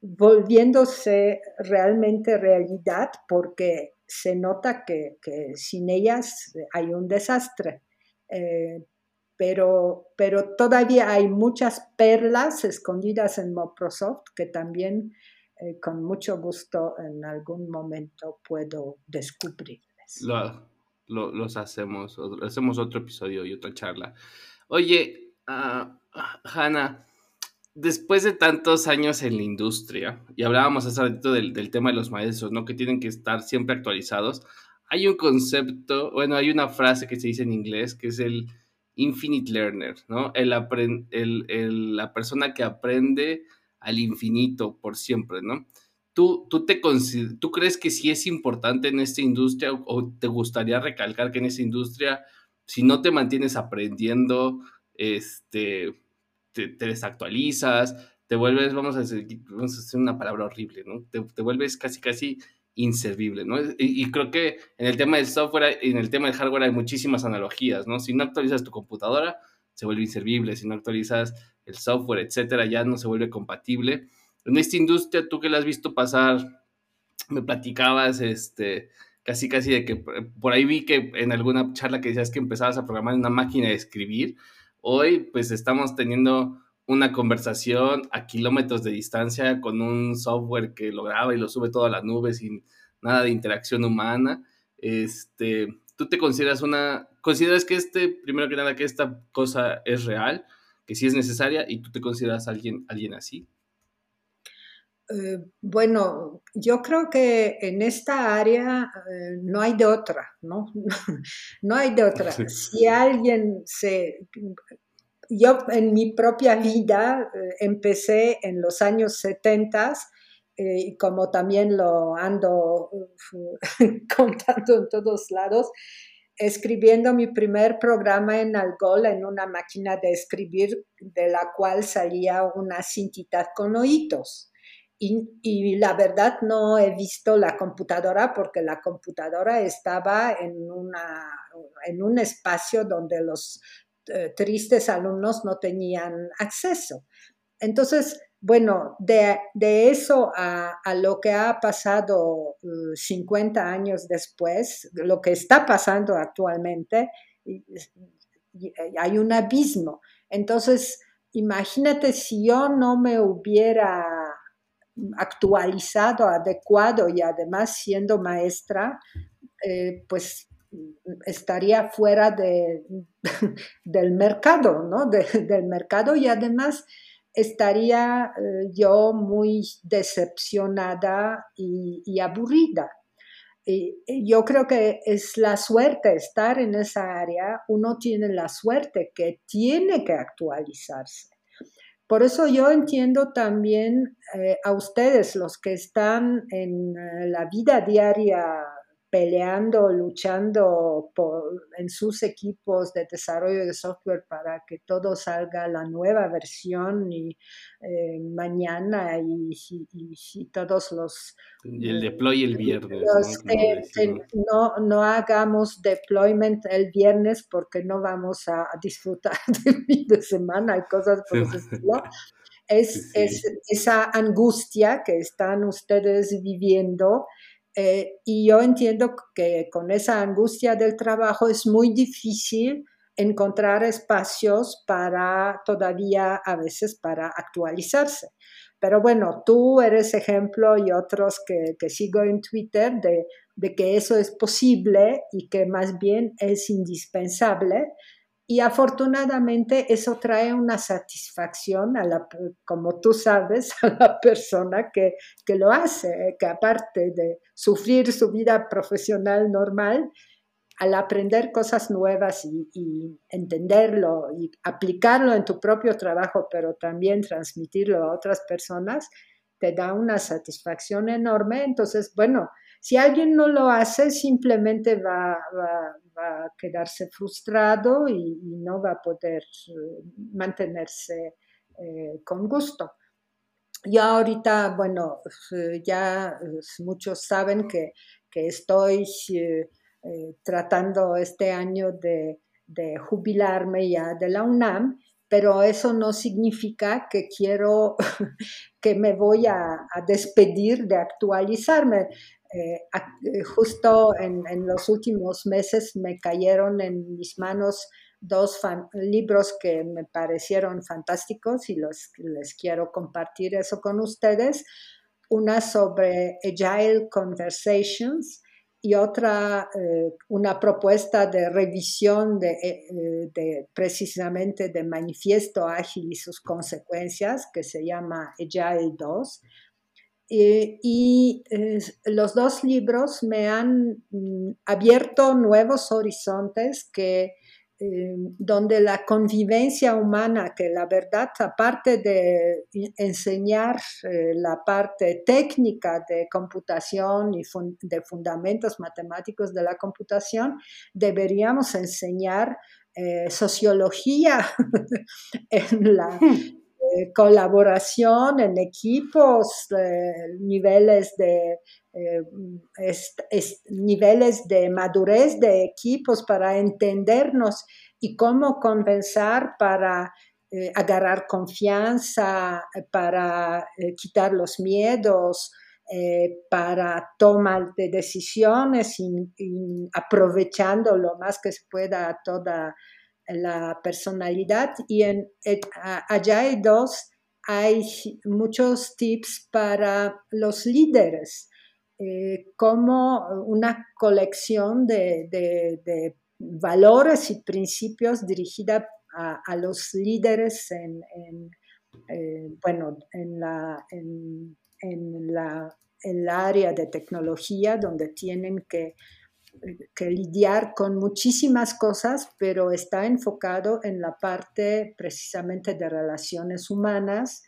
volviéndose realmente realidad porque se nota que, sin ellas hay un desastre. Eh, pero, pero todavía hay muchas perlas escondidas en Microsoft que también eh, con mucho gusto en algún momento puedo descubrirles. los hacemos, hacemos otro episodio y otra charla. Oye, uh, Hanna, después de tantos años en la industria, y hablábamos hace ratito del, del, tema de los maestros, ¿no? Que tienen que estar siempre actualizados. Hay un concepto, bueno, hay una frase que se dice en inglés que es el infinite learner, ¿no? El, el, el la persona que aprende al infinito por siempre, ¿no? ¿Tú, tú, te ¿Tú crees que sí es importante en esta industria o te gustaría recalcar que en esta industria, si no te mantienes aprendiendo, este, te, desactualizas, te vuelves, vamos a, decir, vamos a hacer una palabra horrible, ¿no? Te, vuelves casi, casi inservible, ¿no? Y, y, creo que en el tema del software y en el tema del hardware hay muchísimas analogías, ¿no? Si no actualizas tu computadora, se vuelve inservible, si no actualizas el software, etcétera, ya no se vuelve compatible. En esta industria, tú que la has visto pasar, me platicabas, este, casi, casi de que por ahí vi que en alguna charla que decías que empezabas a programar en una máquina de escribir. Hoy, pues estamos teniendo una conversación a kilómetros de distancia con un software que lo graba y lo sube todo a la nube sin nada de interacción humana. Este, ¿Tú te consideras una, consideras que este, primero que nada, que esta cosa es real? que sí es necesaria y tú te consideras alguien, alguien así. Eh, bueno, yo creo que en esta área eh, no hay de otra, ¿no? no hay de otra. Si alguien se... Yo en mi propia vida eh, empecé en los años 70 y como también lo ando contando en todos lados, escribiendo mi primer programa en Algol en una máquina de escribir de la cual salía una cintita con oídos. Y, la verdad no he visto la computadora porque la computadora estaba en, una, en un espacio donde los eh, tristes alumnos no tenían acceso. Entonces, bueno, de, eso a, lo que ha pasado 50 uh, años después, lo que está pasando actualmente, hay un abismo. Entonces, imagínate si yo no me hubiera actualizado, adecuado y además siendo maestra, eh, pues estaría fuera de, del mercado, ¿no? del mercado y además estaría eh, yo muy decepcionada y, aburrida. Y, yo creo que es la suerte estar en esa área, uno tiene la suerte que tiene que actualizarse. Por eso yo entiendo también eh, a ustedes, los que están en eh, la vida diaria peleando, luchando en sus equipos de desarrollo de software para que todo salga la nueva versión y eh, mañana y, todos los... Y el deploy el viernes. ¿no? no, hagamos deployment el viernes porque no vamos a disfrutar del fin de semana y cosas por ese estilo. Es, es, esa angustia que están ustedes viviendo eh, y yo entiendo que con esa angustia del trabajo es muy difícil encontrar espacios para todavía a veces para actualizarse. Pero bueno, tú eres ejemplo y otros que, que sigo en Twitter de, de, que eso es posible y que más bien es indispensable y afortunadamente eso trae una satisfacción a la, como tú sabes, a la persona que, que lo hace, que aparte de sufrir su vida profesional normal, al aprender cosas nuevas y, entenderlo y aplicarlo en tu propio trabajo, pero también transmitirlo a otras personas, te da una satisfacción enorme. Entonces, bueno, si alguien no lo hace, simplemente va, va, a quedarse frustrado y, no va a poder eh, mantenerse eh, con gusto. Yo ahorita, bueno, eh, ya muchos saben que, que estoy tratando este año de, de jubilarme ya de la UNAM pero eso no significa que quiero, que me voy a, a, despedir de actualizarme. Eh, eh, justo en, los últimos meses me cayeron en mis manos dos libros que me parecieron fantásticos y los, les quiero compartir eso con ustedes. Una sobre Agile Conversations y otra, eh, una propuesta de revisión de, precisamente de Manifiesto Ágil y sus consecuencias, que se llama Agile 2. Eh, y los dos libros me han mm, abierto nuevos horizontes que, eh, donde la convivencia humana, que la verdad, aparte de enseñar eh, la parte técnica de computación y de fundamentos matemáticos de la computación, deberíamos enseñar sociología en la, hmm. Eh, colaboración en equipos, eh, niveles de eh, niveles de madurez de equipos para entendernos y cómo convencer para agarrar confianza, para quitar los miedos, para tomar de decisiones y, aprovechando lo más que se pueda toda la personalidad y en allá hay dos, hay muchos tips para los líderes, eh, como una colección de, valores y principios dirigida a, los líderes en, eh, bueno, en la, en, la, el área de tecnología donde tienen que, que, lidiar con muchísimas cosas, pero está enfocado en la parte precisamente de relaciones humanas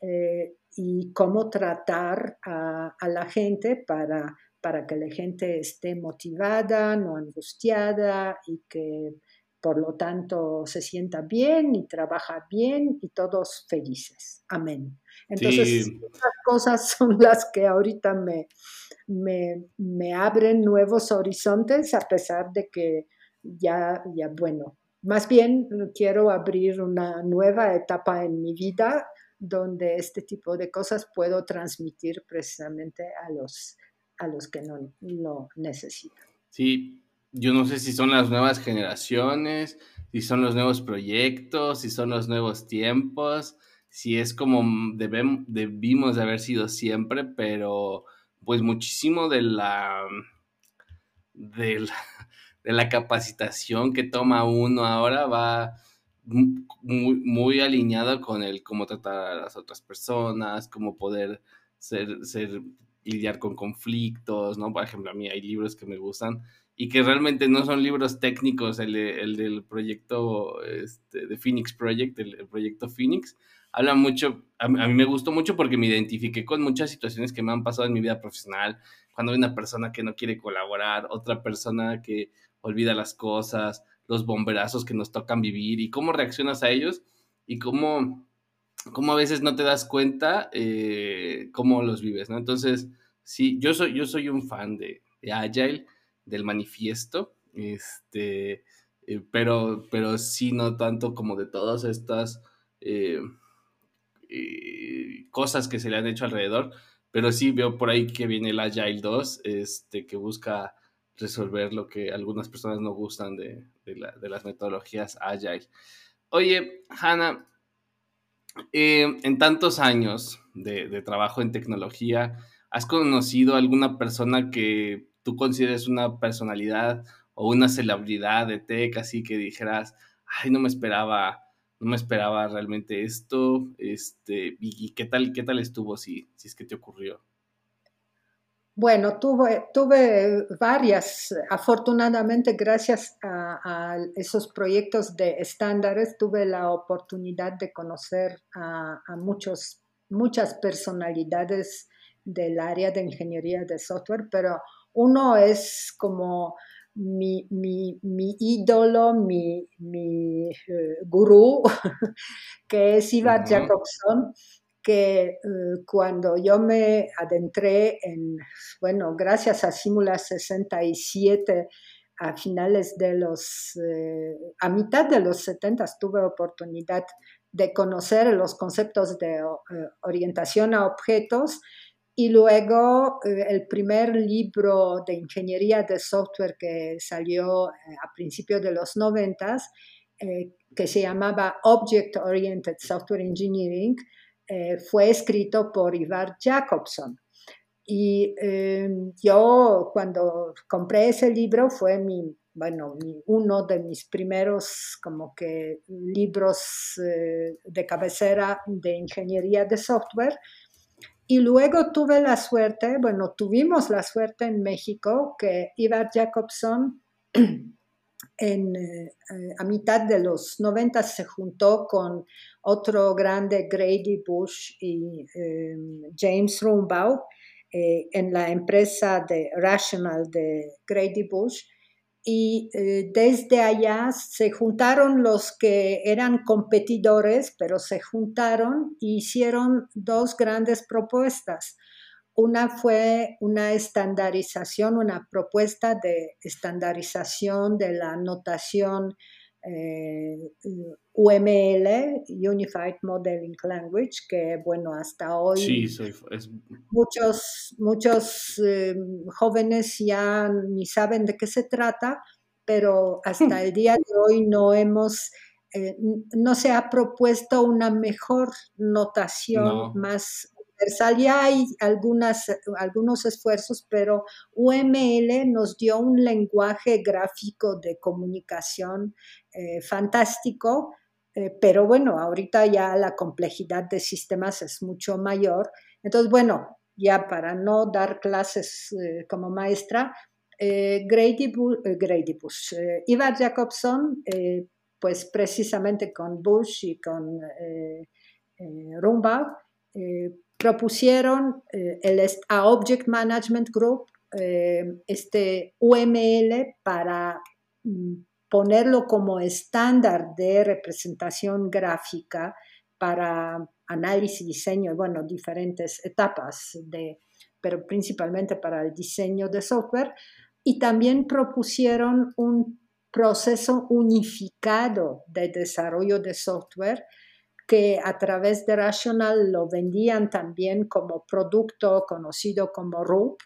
eh, y cómo tratar a, a la gente para para que la gente esté motivada, no angustiada y que por lo tanto se sienta bien y trabaja bien y todos felices. Amén. Entonces, esas cosas son las que ahorita me, me, abren nuevos horizontes a pesar de que ya, ya, bueno, más bien quiero abrir una nueva etapa en mi vida donde este tipo de cosas puedo transmitir precisamente a los a los que no lo necesitan. Sí, yo no sé si son las nuevas generaciones, si son los nuevos proyectos, si son los nuevos tiempos, si es como debimos de haber sido siempre, pero pues muchísimo de la, de la, capacitación que toma uno ahora va muy, muy alineado con el cómo tratar a las otras personas, cómo poder ser, ser lidiar con conflictos, ¿no? Por ejemplo, a mí hay libros que me gustan y que realmente no son libros técnicos, el, el del proyecto este, de Phoenix Project, el, proyecto Phoenix, habla mucho, a, mí me gustó mucho porque me identifiqué con muchas situaciones que me han pasado en mi vida profesional, cuando hay una persona que no quiere colaborar, otra persona que olvida las cosas, los bomberazos que nos tocan vivir y cómo reaccionas a ellos y cómo cómo a veces no te das cuenta eh, cómo los vives, ¿no? Entonces, sí, yo soy, yo soy un fan de, Agile, del manifiesto, este, eh, pero, pero sí no tanto como de todas estas eh, cosas que se le han hecho alrededor, pero sí veo por ahí que viene el Agile 2, este, que busca resolver lo que algunas personas no gustan de, de las metodologías Agile. Oye, Hannah, eh, en tantos años de, trabajo en tecnología, ¿has conocido alguna persona que tú consideres una personalidad o una celebridad de tech, así que dijeras, ay, no me esperaba, no me esperaba realmente esto, este, y, qué tal, qué tal estuvo si, si es que te ocurrió? Bueno, tuve, tuve varias, afortunadamente gracias a, esos proyectos de estándares, tuve la oportunidad de conocer a, muchos, muchas personalidades del área de ingeniería de software, pero uno es como mi, ídolo, mi, mi eh, gurú, que es Ivar Jacobson que eh, cuando yo me adentré en, bueno, gracias a Simula 67, a finales de los, eh, a mitad de los 70 tuve oportunidad de conocer los conceptos de orientación a objetos y luego el primer libro de ingeniería de software que salió a principios de los 90 que se llamaba Object Oriented Software Engineering, eh, fue escrito por Ivar Jacobson. Y eh, yo cuando compré ese libro fue mi, bueno, uno de mis primeros como que libros eh, de cabecera de ingeniería de software. Y luego tuve la suerte, bueno, tuvimos la suerte en México que Ivar Jacobson en, a mitad de los 90 se juntó con otro grande Grady Bush y em, James Rumbaugh eh, en la empresa de Rational de Grady Bush. Y eh, desde allá se juntaron los que eran competidores, pero se juntaron e hicieron dos grandes propuestas. Una fue una estandarización, una propuesta de estandarización de la notación eh, UML, Unified Modeling Language, que bueno, hasta hoy muchos, muchos eh, jóvenes ya ni saben de qué se trata, pero hasta el día de hoy no hemos, eh, no se ha propuesto una mejor notación más ya hay algunas, algunos esfuerzos, pero UML nos dio un lenguaje gráfico de comunicación eh, fantástico pero bueno, ahorita ya la complejidad de sistemas es mucho mayor. Entonces, bueno, ya para no dar clases como maestra, Grady, Grady Bush, Ivar Jacobson, pues precisamente con Bush y con Rumba, propusieron el, a Object Management Group este UML para mm, ponerlo como estándar de representación gráfica para análisis, diseño, bueno, diferentes etapas, de, pero principalmente para el diseño de software. Y también propusieron un proceso unificado de desarrollo de software que a través de Rational lo vendían también como producto conocido como RUP.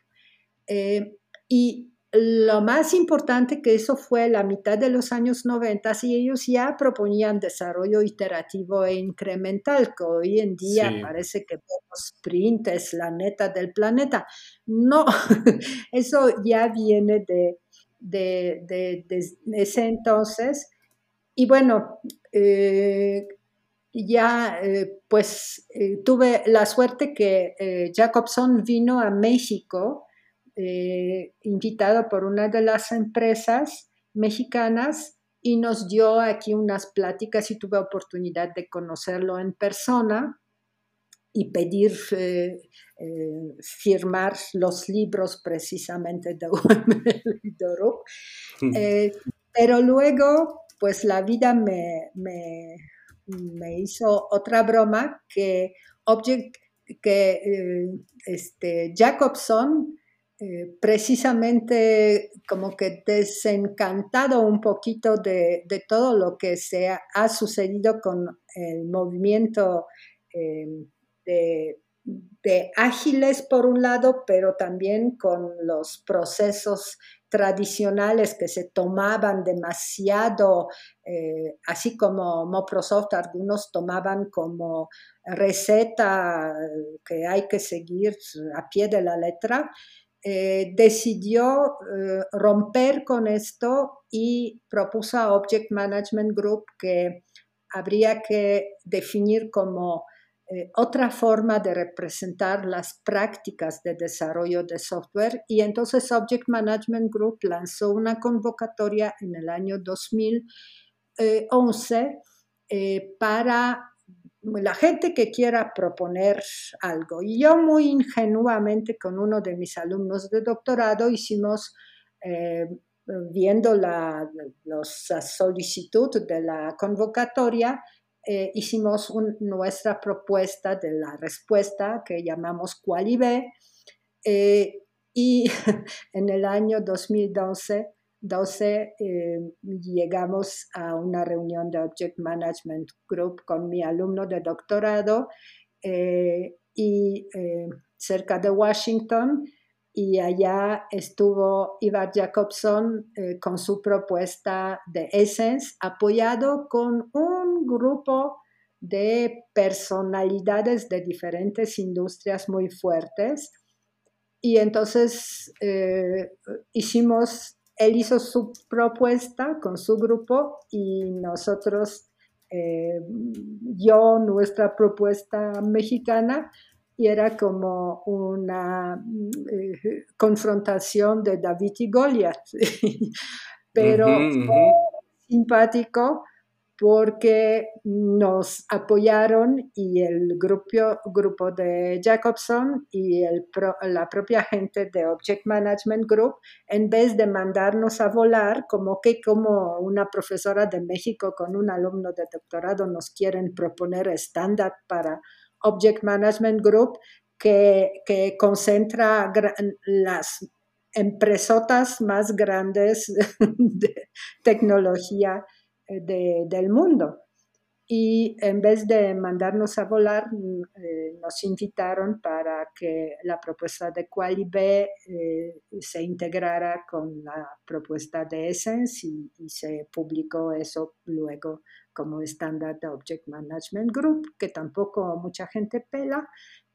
Eh, y lo más importante que eso fue la mitad de los años 90 y ellos ya proponían desarrollo iterativo e incremental, que hoy en día parece que sprint es la neta del planeta. No, eso ya viene de, de, ese entonces. Y bueno, eh, ya eh, pues eh, tuve la suerte que Jacobson vino a México eh, invitado por una de las empresas mexicanas y nos dio aquí unas pláticas y tuve oportunidad de conocerlo en persona y pedir eh, eh, firmar los libros precisamente de UML y de pero luego, pues la vida me, me, me hizo otra broma que, Object, que este, Jacobson eh, precisamente como que desencantado un poquito de, todo lo que se ha, sucedido con el movimiento eh, de, ágiles por un lado, pero también con los procesos tradicionales que se tomaban demasiado, eh, así como Microsoft, algunos tomaban como receta que hay que seguir a pie de la letra. Eh, decidió eh, romper con esto y propuso a Object Management Group que habría que definir como eh, otra forma de representar las prácticas de desarrollo de software. Y entonces Object Management Group lanzó una convocatoria en el año 2011 para la gente que quiera proponer algo. Y yo muy ingenuamente con uno de mis alumnos de doctorado hicimos, eh, viendo la, solicitud de la convocatoria, eh, hicimos nuestra propuesta de la respuesta que llamamos Qualibe. Eh, y en el año 2012 12 eh, llegamos a una reunión de Object Management Group con mi alumno de doctorado eh, y eh, cerca de Washington y allá estuvo Ivar Jacobson con su propuesta de Essence apoyado con un grupo de personalidades de diferentes industrias muy fuertes. Y entonces hicimos él hizo su propuesta con su grupo y nosotros, eh, yo, nuestra propuesta mexicana, y era como una eh, confrontación de David y Goliath. Pero simpático porque nos apoyaron y el grupo, grupo de Jacobson y la propia gente de Object Management Group, en vez de mandarnos a volar, como que como una profesora de México con un alumno de doctorado nos quieren proponer estándar para Object Management Group, que, que concentra las empresotas más grandes de tecnología del mundo. Y en vez de mandarnos a volar, mm, eh, nos invitaron para que la propuesta de Qualib eh, se integrara con la propuesta de Essence y, se publicó eso luego como estándar de Object Management Group, que tampoco mucha gente pela,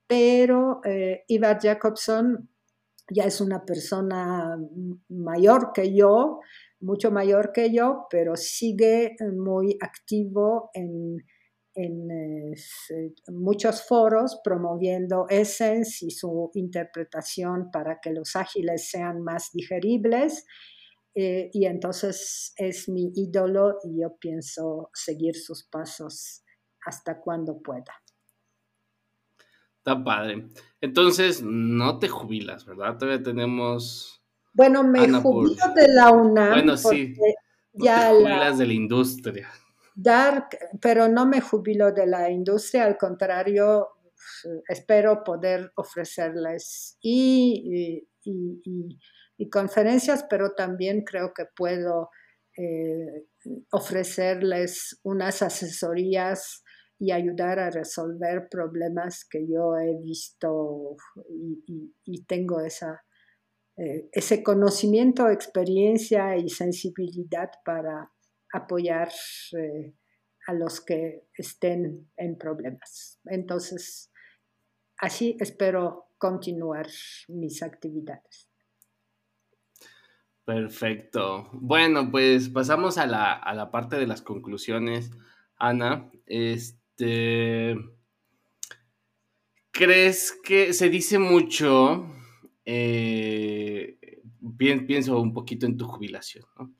pero eh, Ivar Jacobson ya es una persona mayor que yo, mucho mayor que yo, pero sigue muy activo en, en muchos foros promoviendo Essence y su interpretación para que los ágiles sean más digeribles. Eh, y entonces es mi ídolo y yo pienso seguir sus pasos hasta cuando pueda. Está padre. Entonces, no te jubilas, ¿verdad? Todavía tenemos. Bueno, me jubilo de la UNAM. Bueno, sí. ya te de la industria. Dar, pero no me jubilo de la industria, al contrario, espero poder ofrecerles y, y y conferencias, pero también creo que puedo eh, ofrecerles unas asesorías y ayudar a resolver problemas que yo he visto y, tengo esa, eh, ese conocimiento, experiencia y sensibilidad para apoyar eh, a los que estén en problemas. Entonces, así espero continuar mis actividades. Perfecto. Bueno, pues pasamos a la, parte de las conclusiones. Ana, este, ¿crees que se dice mucho? Eh, pienso un poquito en tu jubilación, ¿no?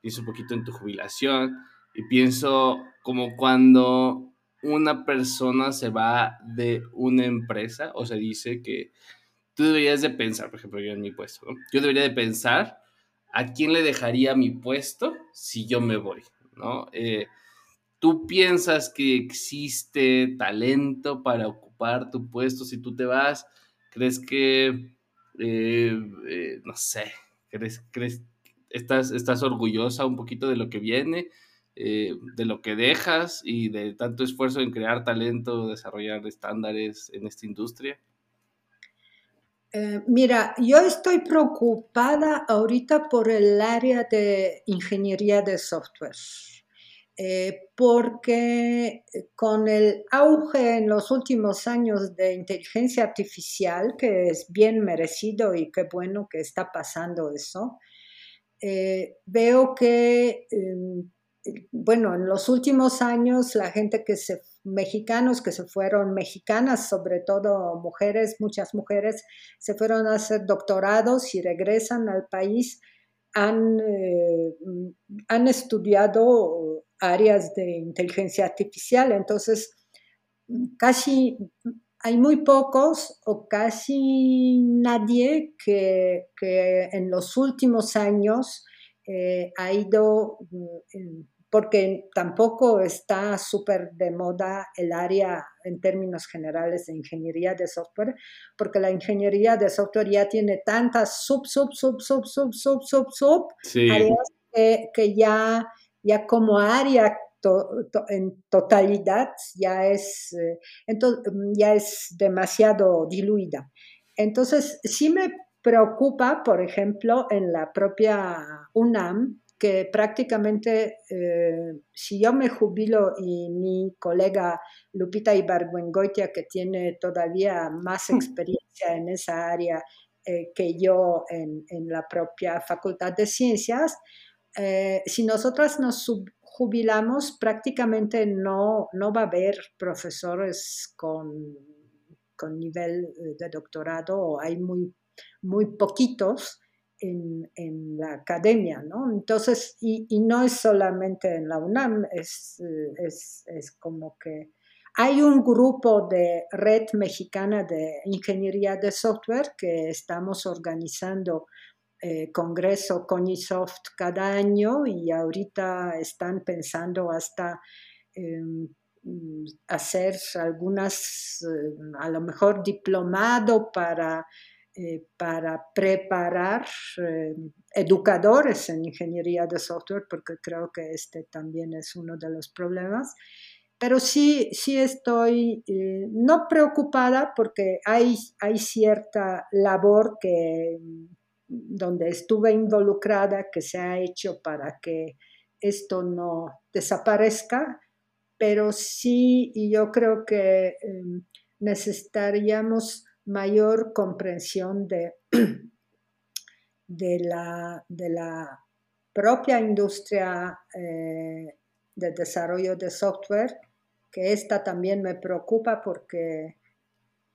Pienso un poquito en tu jubilación y pienso como cuando una persona se va de una empresa o se dice que tú deberías de pensar, por ejemplo, yo en mi puesto, ¿no? Yo debería de pensar ¿a quién le dejaría mi puesto si yo me voy? ¿no? Eh, ¿Tú piensas que existe talento para ocupar tu puesto si tú te vas? ¿Crees que, eh, eh, no sé, crees, crees, estás, estás orgullosa un poquito de lo que viene, de lo que dejas y de tanto esfuerzo en crear talento, desarrollar estándares en esta industria? Eh, mira, yo estoy preocupada ahorita por el área de ingeniería de software, eh, porque con el auge en los últimos años de inteligencia artificial, que es bien merecido y qué bueno que está pasando eso, eh, veo que, em, bueno, en los últimos años la gente que se mexicanos que se fueron, mexicanas sobre todo mujeres, muchas mujeres, se fueron a hacer doctorados y regresan al país, han, eh, han estudiado áreas de inteligencia artificial, entonces casi hay muy pocos o casi nadie que, en los últimos años eh, ha ido porque tampoco está súper de moda el área en términos generales de ingeniería de software, porque la ingeniería de software ya tiene tantas sub, sub, sub, sub, sub, sub, sub, sub, áreas que, ya, ya como área en totalidad ya es, eh, ya es demasiado diluida. Entonces, sí me preocupa, por ejemplo, en la propia UNAM, que prácticamente eh, si yo me jubilo y mi colega Lupita Ibargüengoitia, que tiene todavía más hmm. experiencia en esa área eh, que yo en, la propia Facultad de Ciencias, eh, si nosotras nos jubilamos, prácticamente no, no va a haber profesores con, con nivel de doctorado, o hay muy, muy poquitos en, la academia, ¿no? Entonces, y, no es solamente en la UNAM, es, es, es, como que hay un grupo de red mexicana de ingeniería de software que estamos organizando eh, congreso Conisoft cada año y ahorita están pensando hasta em, hacer algunas, eh, a lo mejor diplomado para eh, para preparar eh, educadores en ingeniería de software, porque creo que este también es uno de los problemas. Pero sí, sí estoy no preocupada porque hay, hay cierta labor que, donde estuve involucrada que se ha hecho para que esto no desaparezca, pero sí yo creo que necesitaríamos mayor comprensión de, de, la, de la propia industria eh, de desarrollo de software, que esta también me preocupa porque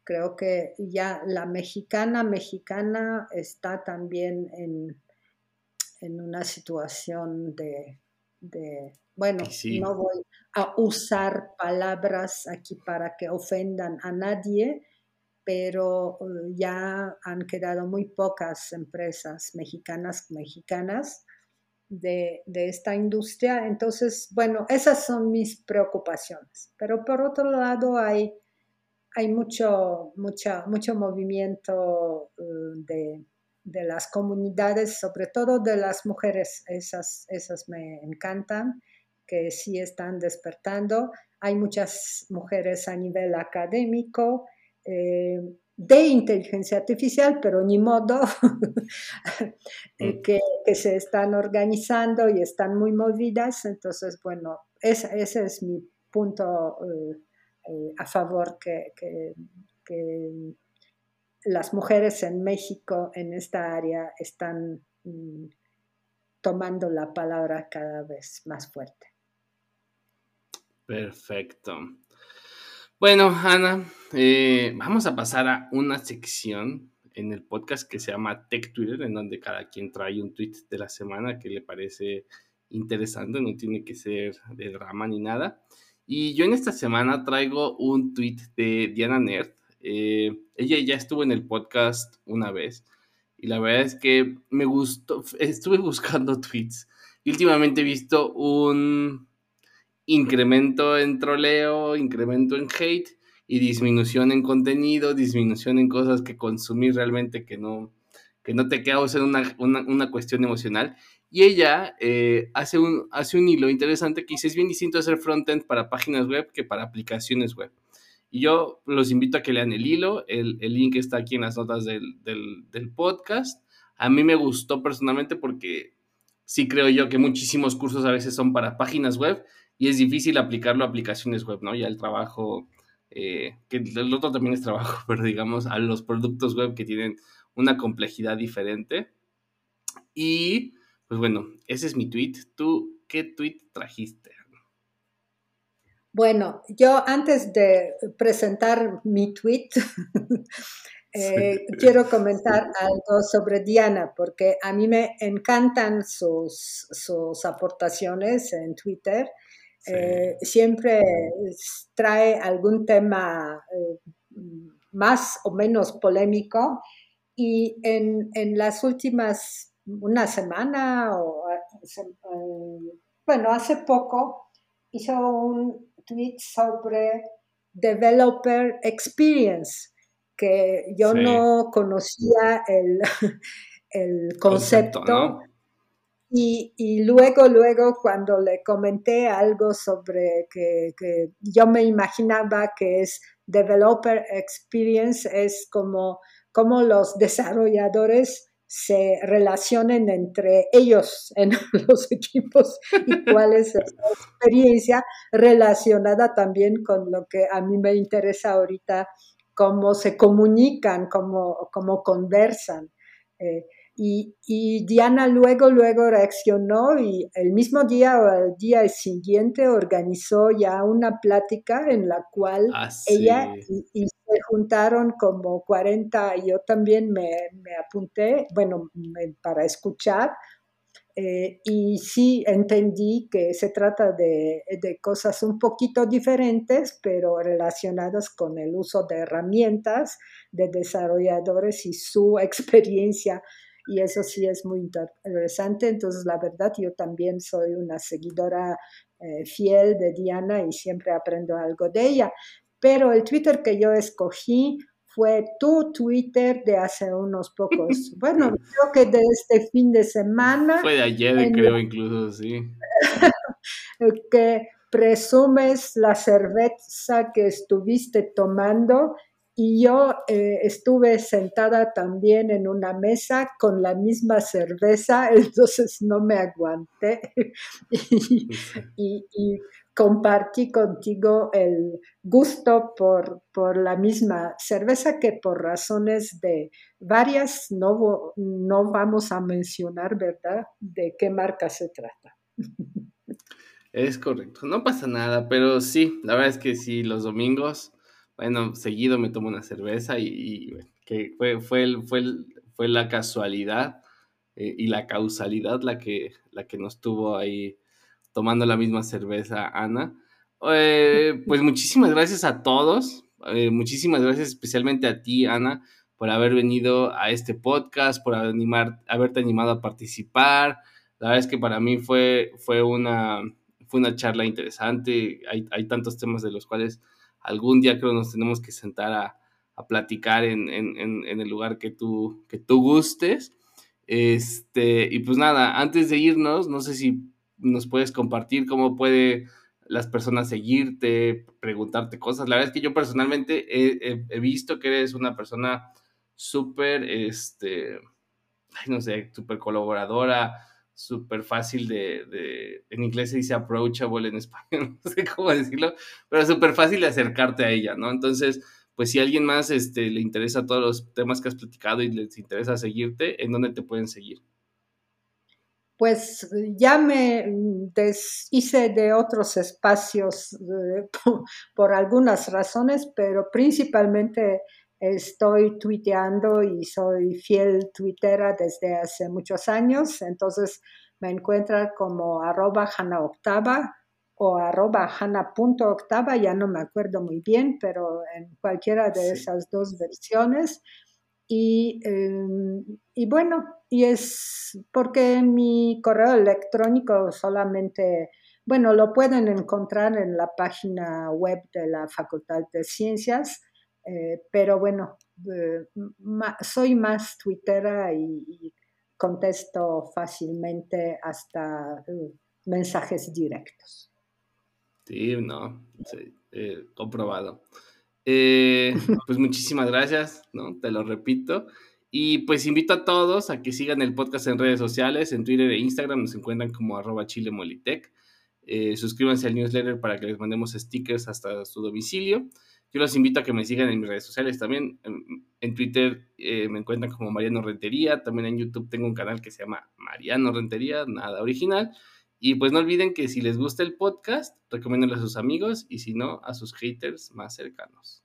creo que ya la mexicana mexicana está también en, en una situación de, bueno, no voy a usar palabras aquí para que ofendan a nadie, pero eh, ya han quedado muy pocas empresas mexicanas mexicanas de, esta industria. Entonces, bueno, esas son mis preocupaciones. Pero por otro lado, hay, hay mucho, mucho movimiento eh, de, de, las comunidades, sobre todo de las mujeres. Esas, esas me encantan, que sí están despertando. Hay muchas mujeres a nivel académico. Eh, de inteligencia artificial, pero ni modo, mm. que, se están organizando y están muy movidas. Entonces, bueno, ese, es mi punto eh, eh, a favor que, las mujeres en México en esta área están mm, tomando la palabra cada vez más fuerte. Perfecto. Bueno, Ana, eh, vamos a pasar a una sección en el podcast que se llama Tech Twitter, en donde cada quien trae un tweet de la semana que le parece interesante, no tiene que ser de drama ni nada. Y yo en esta semana traigo un tweet de Diana Nerd. Eh, ella ya estuvo en el podcast una vez y la verdad es que me gustó, estuve buscando tweets y últimamente he visto un, incremento en troleo, incremento en hate y disminución en contenido, disminución en cosas que consumir realmente que no, que no te causen una, una, una cuestión emocional. Y ella eh, hace, un, hace un hilo interesante que dice, es bien distinto hacer frontend para páginas web que para aplicaciones web. Y yo los invito a que lean el hilo, el, el link está aquí en las notas del, del, podcast. A mí me gustó personalmente porque sí creo yo que muchísimos cursos a veces son para páginas web y es difícil aplicarlo a aplicaciones web, ¿no? Ya el trabajo, eh, que el otro también es trabajo, pero digamos a los productos web que tienen una complejidad diferente. Y pues bueno, ese es mi tweet. ¿Tú qué tweet trajiste? Bueno, yo antes de presentar mi tweet, eh, quiero comentar algo sobre Diana, porque a mí me encantan sus, sus aportaciones en Twitter eh, siempre trae algún tema eh, más o menos polémico y en, las últimas, una semana o, eh, bueno, hace poco hizo un tweet sobre Developer Experience, que yo no conocía el, concepto. y, luego, luego, cuando le comenté algo sobre que, yo me imaginaba que es Developer Experience, es como, como los desarrolladores se relacionen entre ellos en los equipos y cuál es esa experiencia relacionada también con lo que a mí me interesa ahorita, cómo se comunican, cómo, cómo conversan. Eh, y, Diana luego, luego reaccionó y el mismo día o el día siguiente organizó ya una plática en la cual ah, ella y, se juntaron como 40, yo también me, apunté, bueno, para escuchar. Eh, y sí entendí que se trata de, de, cosas un poquito diferentes, pero relacionadas con el uso de herramientas de desarrolladores y su experiencia y eso sí es muy interesante. Entonces, la verdad, yo también soy una seguidora eh, fiel de Diana y siempre aprendo algo de ella. Pero el Twitter que yo escogí fue tu Twitter de hace unos pocos, bueno, creo que de este fin de semana. Fue de ayer, creo, incluso, sí. que presumes la cerveza que estuviste tomando y yo eh, estuve sentada también en una mesa con la misma cerveza, entonces no me aguanté y, compartí contigo el gusto por, por, la misma cerveza que por razones de varias no, no vamos a mencionar, ¿verdad?, de qué marca se trata. Es correcto, no pasa nada, pero sí, la verdad es que sí, los domingos bueno, seguido me tomo una cerveza y, que fue, fue, fue, fue la casualidad eh, y la causalidad la que, la que nos tuvo ahí tomando la misma cerveza, Ana. Eh, pues muchísimas gracias a todos, eh, muchísimas gracias especialmente a ti, Ana, por haber venido a este podcast, por animar, haberte animado a participar. La verdad es que para mí fue, fue, una, fue una charla interesante, hay, hay tantos temas de los cuales algún día creo nos tenemos que sentar a, platicar en, el lugar que tú, que tú gustes. Este, y pues nada, antes de irnos, no sé si nos puedes compartir cómo puede las personas seguirte, preguntarte cosas. La verdad es que yo personalmente he, visto que eres una persona súper, este, no sé, súper colaboradora, súper fácil de, en inglés se dice approachable, en español no sé cómo decirlo, pero súper fácil de acercarte a ella, ¿no? Entonces, pues si a alguien más este, le interesa todos los temas que has platicado y les interesa seguirte, ¿en dónde te pueden seguir? Pues ya me deshice de otros espacios eh, por, algunas razones, pero principalmente estoy tuiteando y soy fiel tuitera desde hace muchos años, entonces me encuentran como arroba Octava o arroba octava, ya no me acuerdo muy bien, pero en cualquiera de esas dos versiones. Y, em, y, bueno, y es porque mi correo electrónico solamente, bueno, lo pueden encontrar en la página web de la Facultad de Ciencias, eh, pero bueno, eh, soy más twittera y, contesto fácilmente hasta eh, mensajes directos. Sí, no, comprobado. pues muchísimas gracias, ¿no? Te lo repito. Y pues invito a todos a que sigan el podcast en redes sociales, en Twitter e Instagram, nos encuentran como arroba chilemolitec. suscríbanse al newsletter para que les mandemos stickers hasta su domicilio. Yo los invito a que me sigan en mis redes sociales también. En, Twitter eh, me encuentran como Mariano Rentería. También en YouTube tengo un canal que se llama Mariano Rentería, nada original. Y pues no olviden que si les gusta el podcast, recomiéndenlo a sus amigos y si no, a sus haters más cercanos.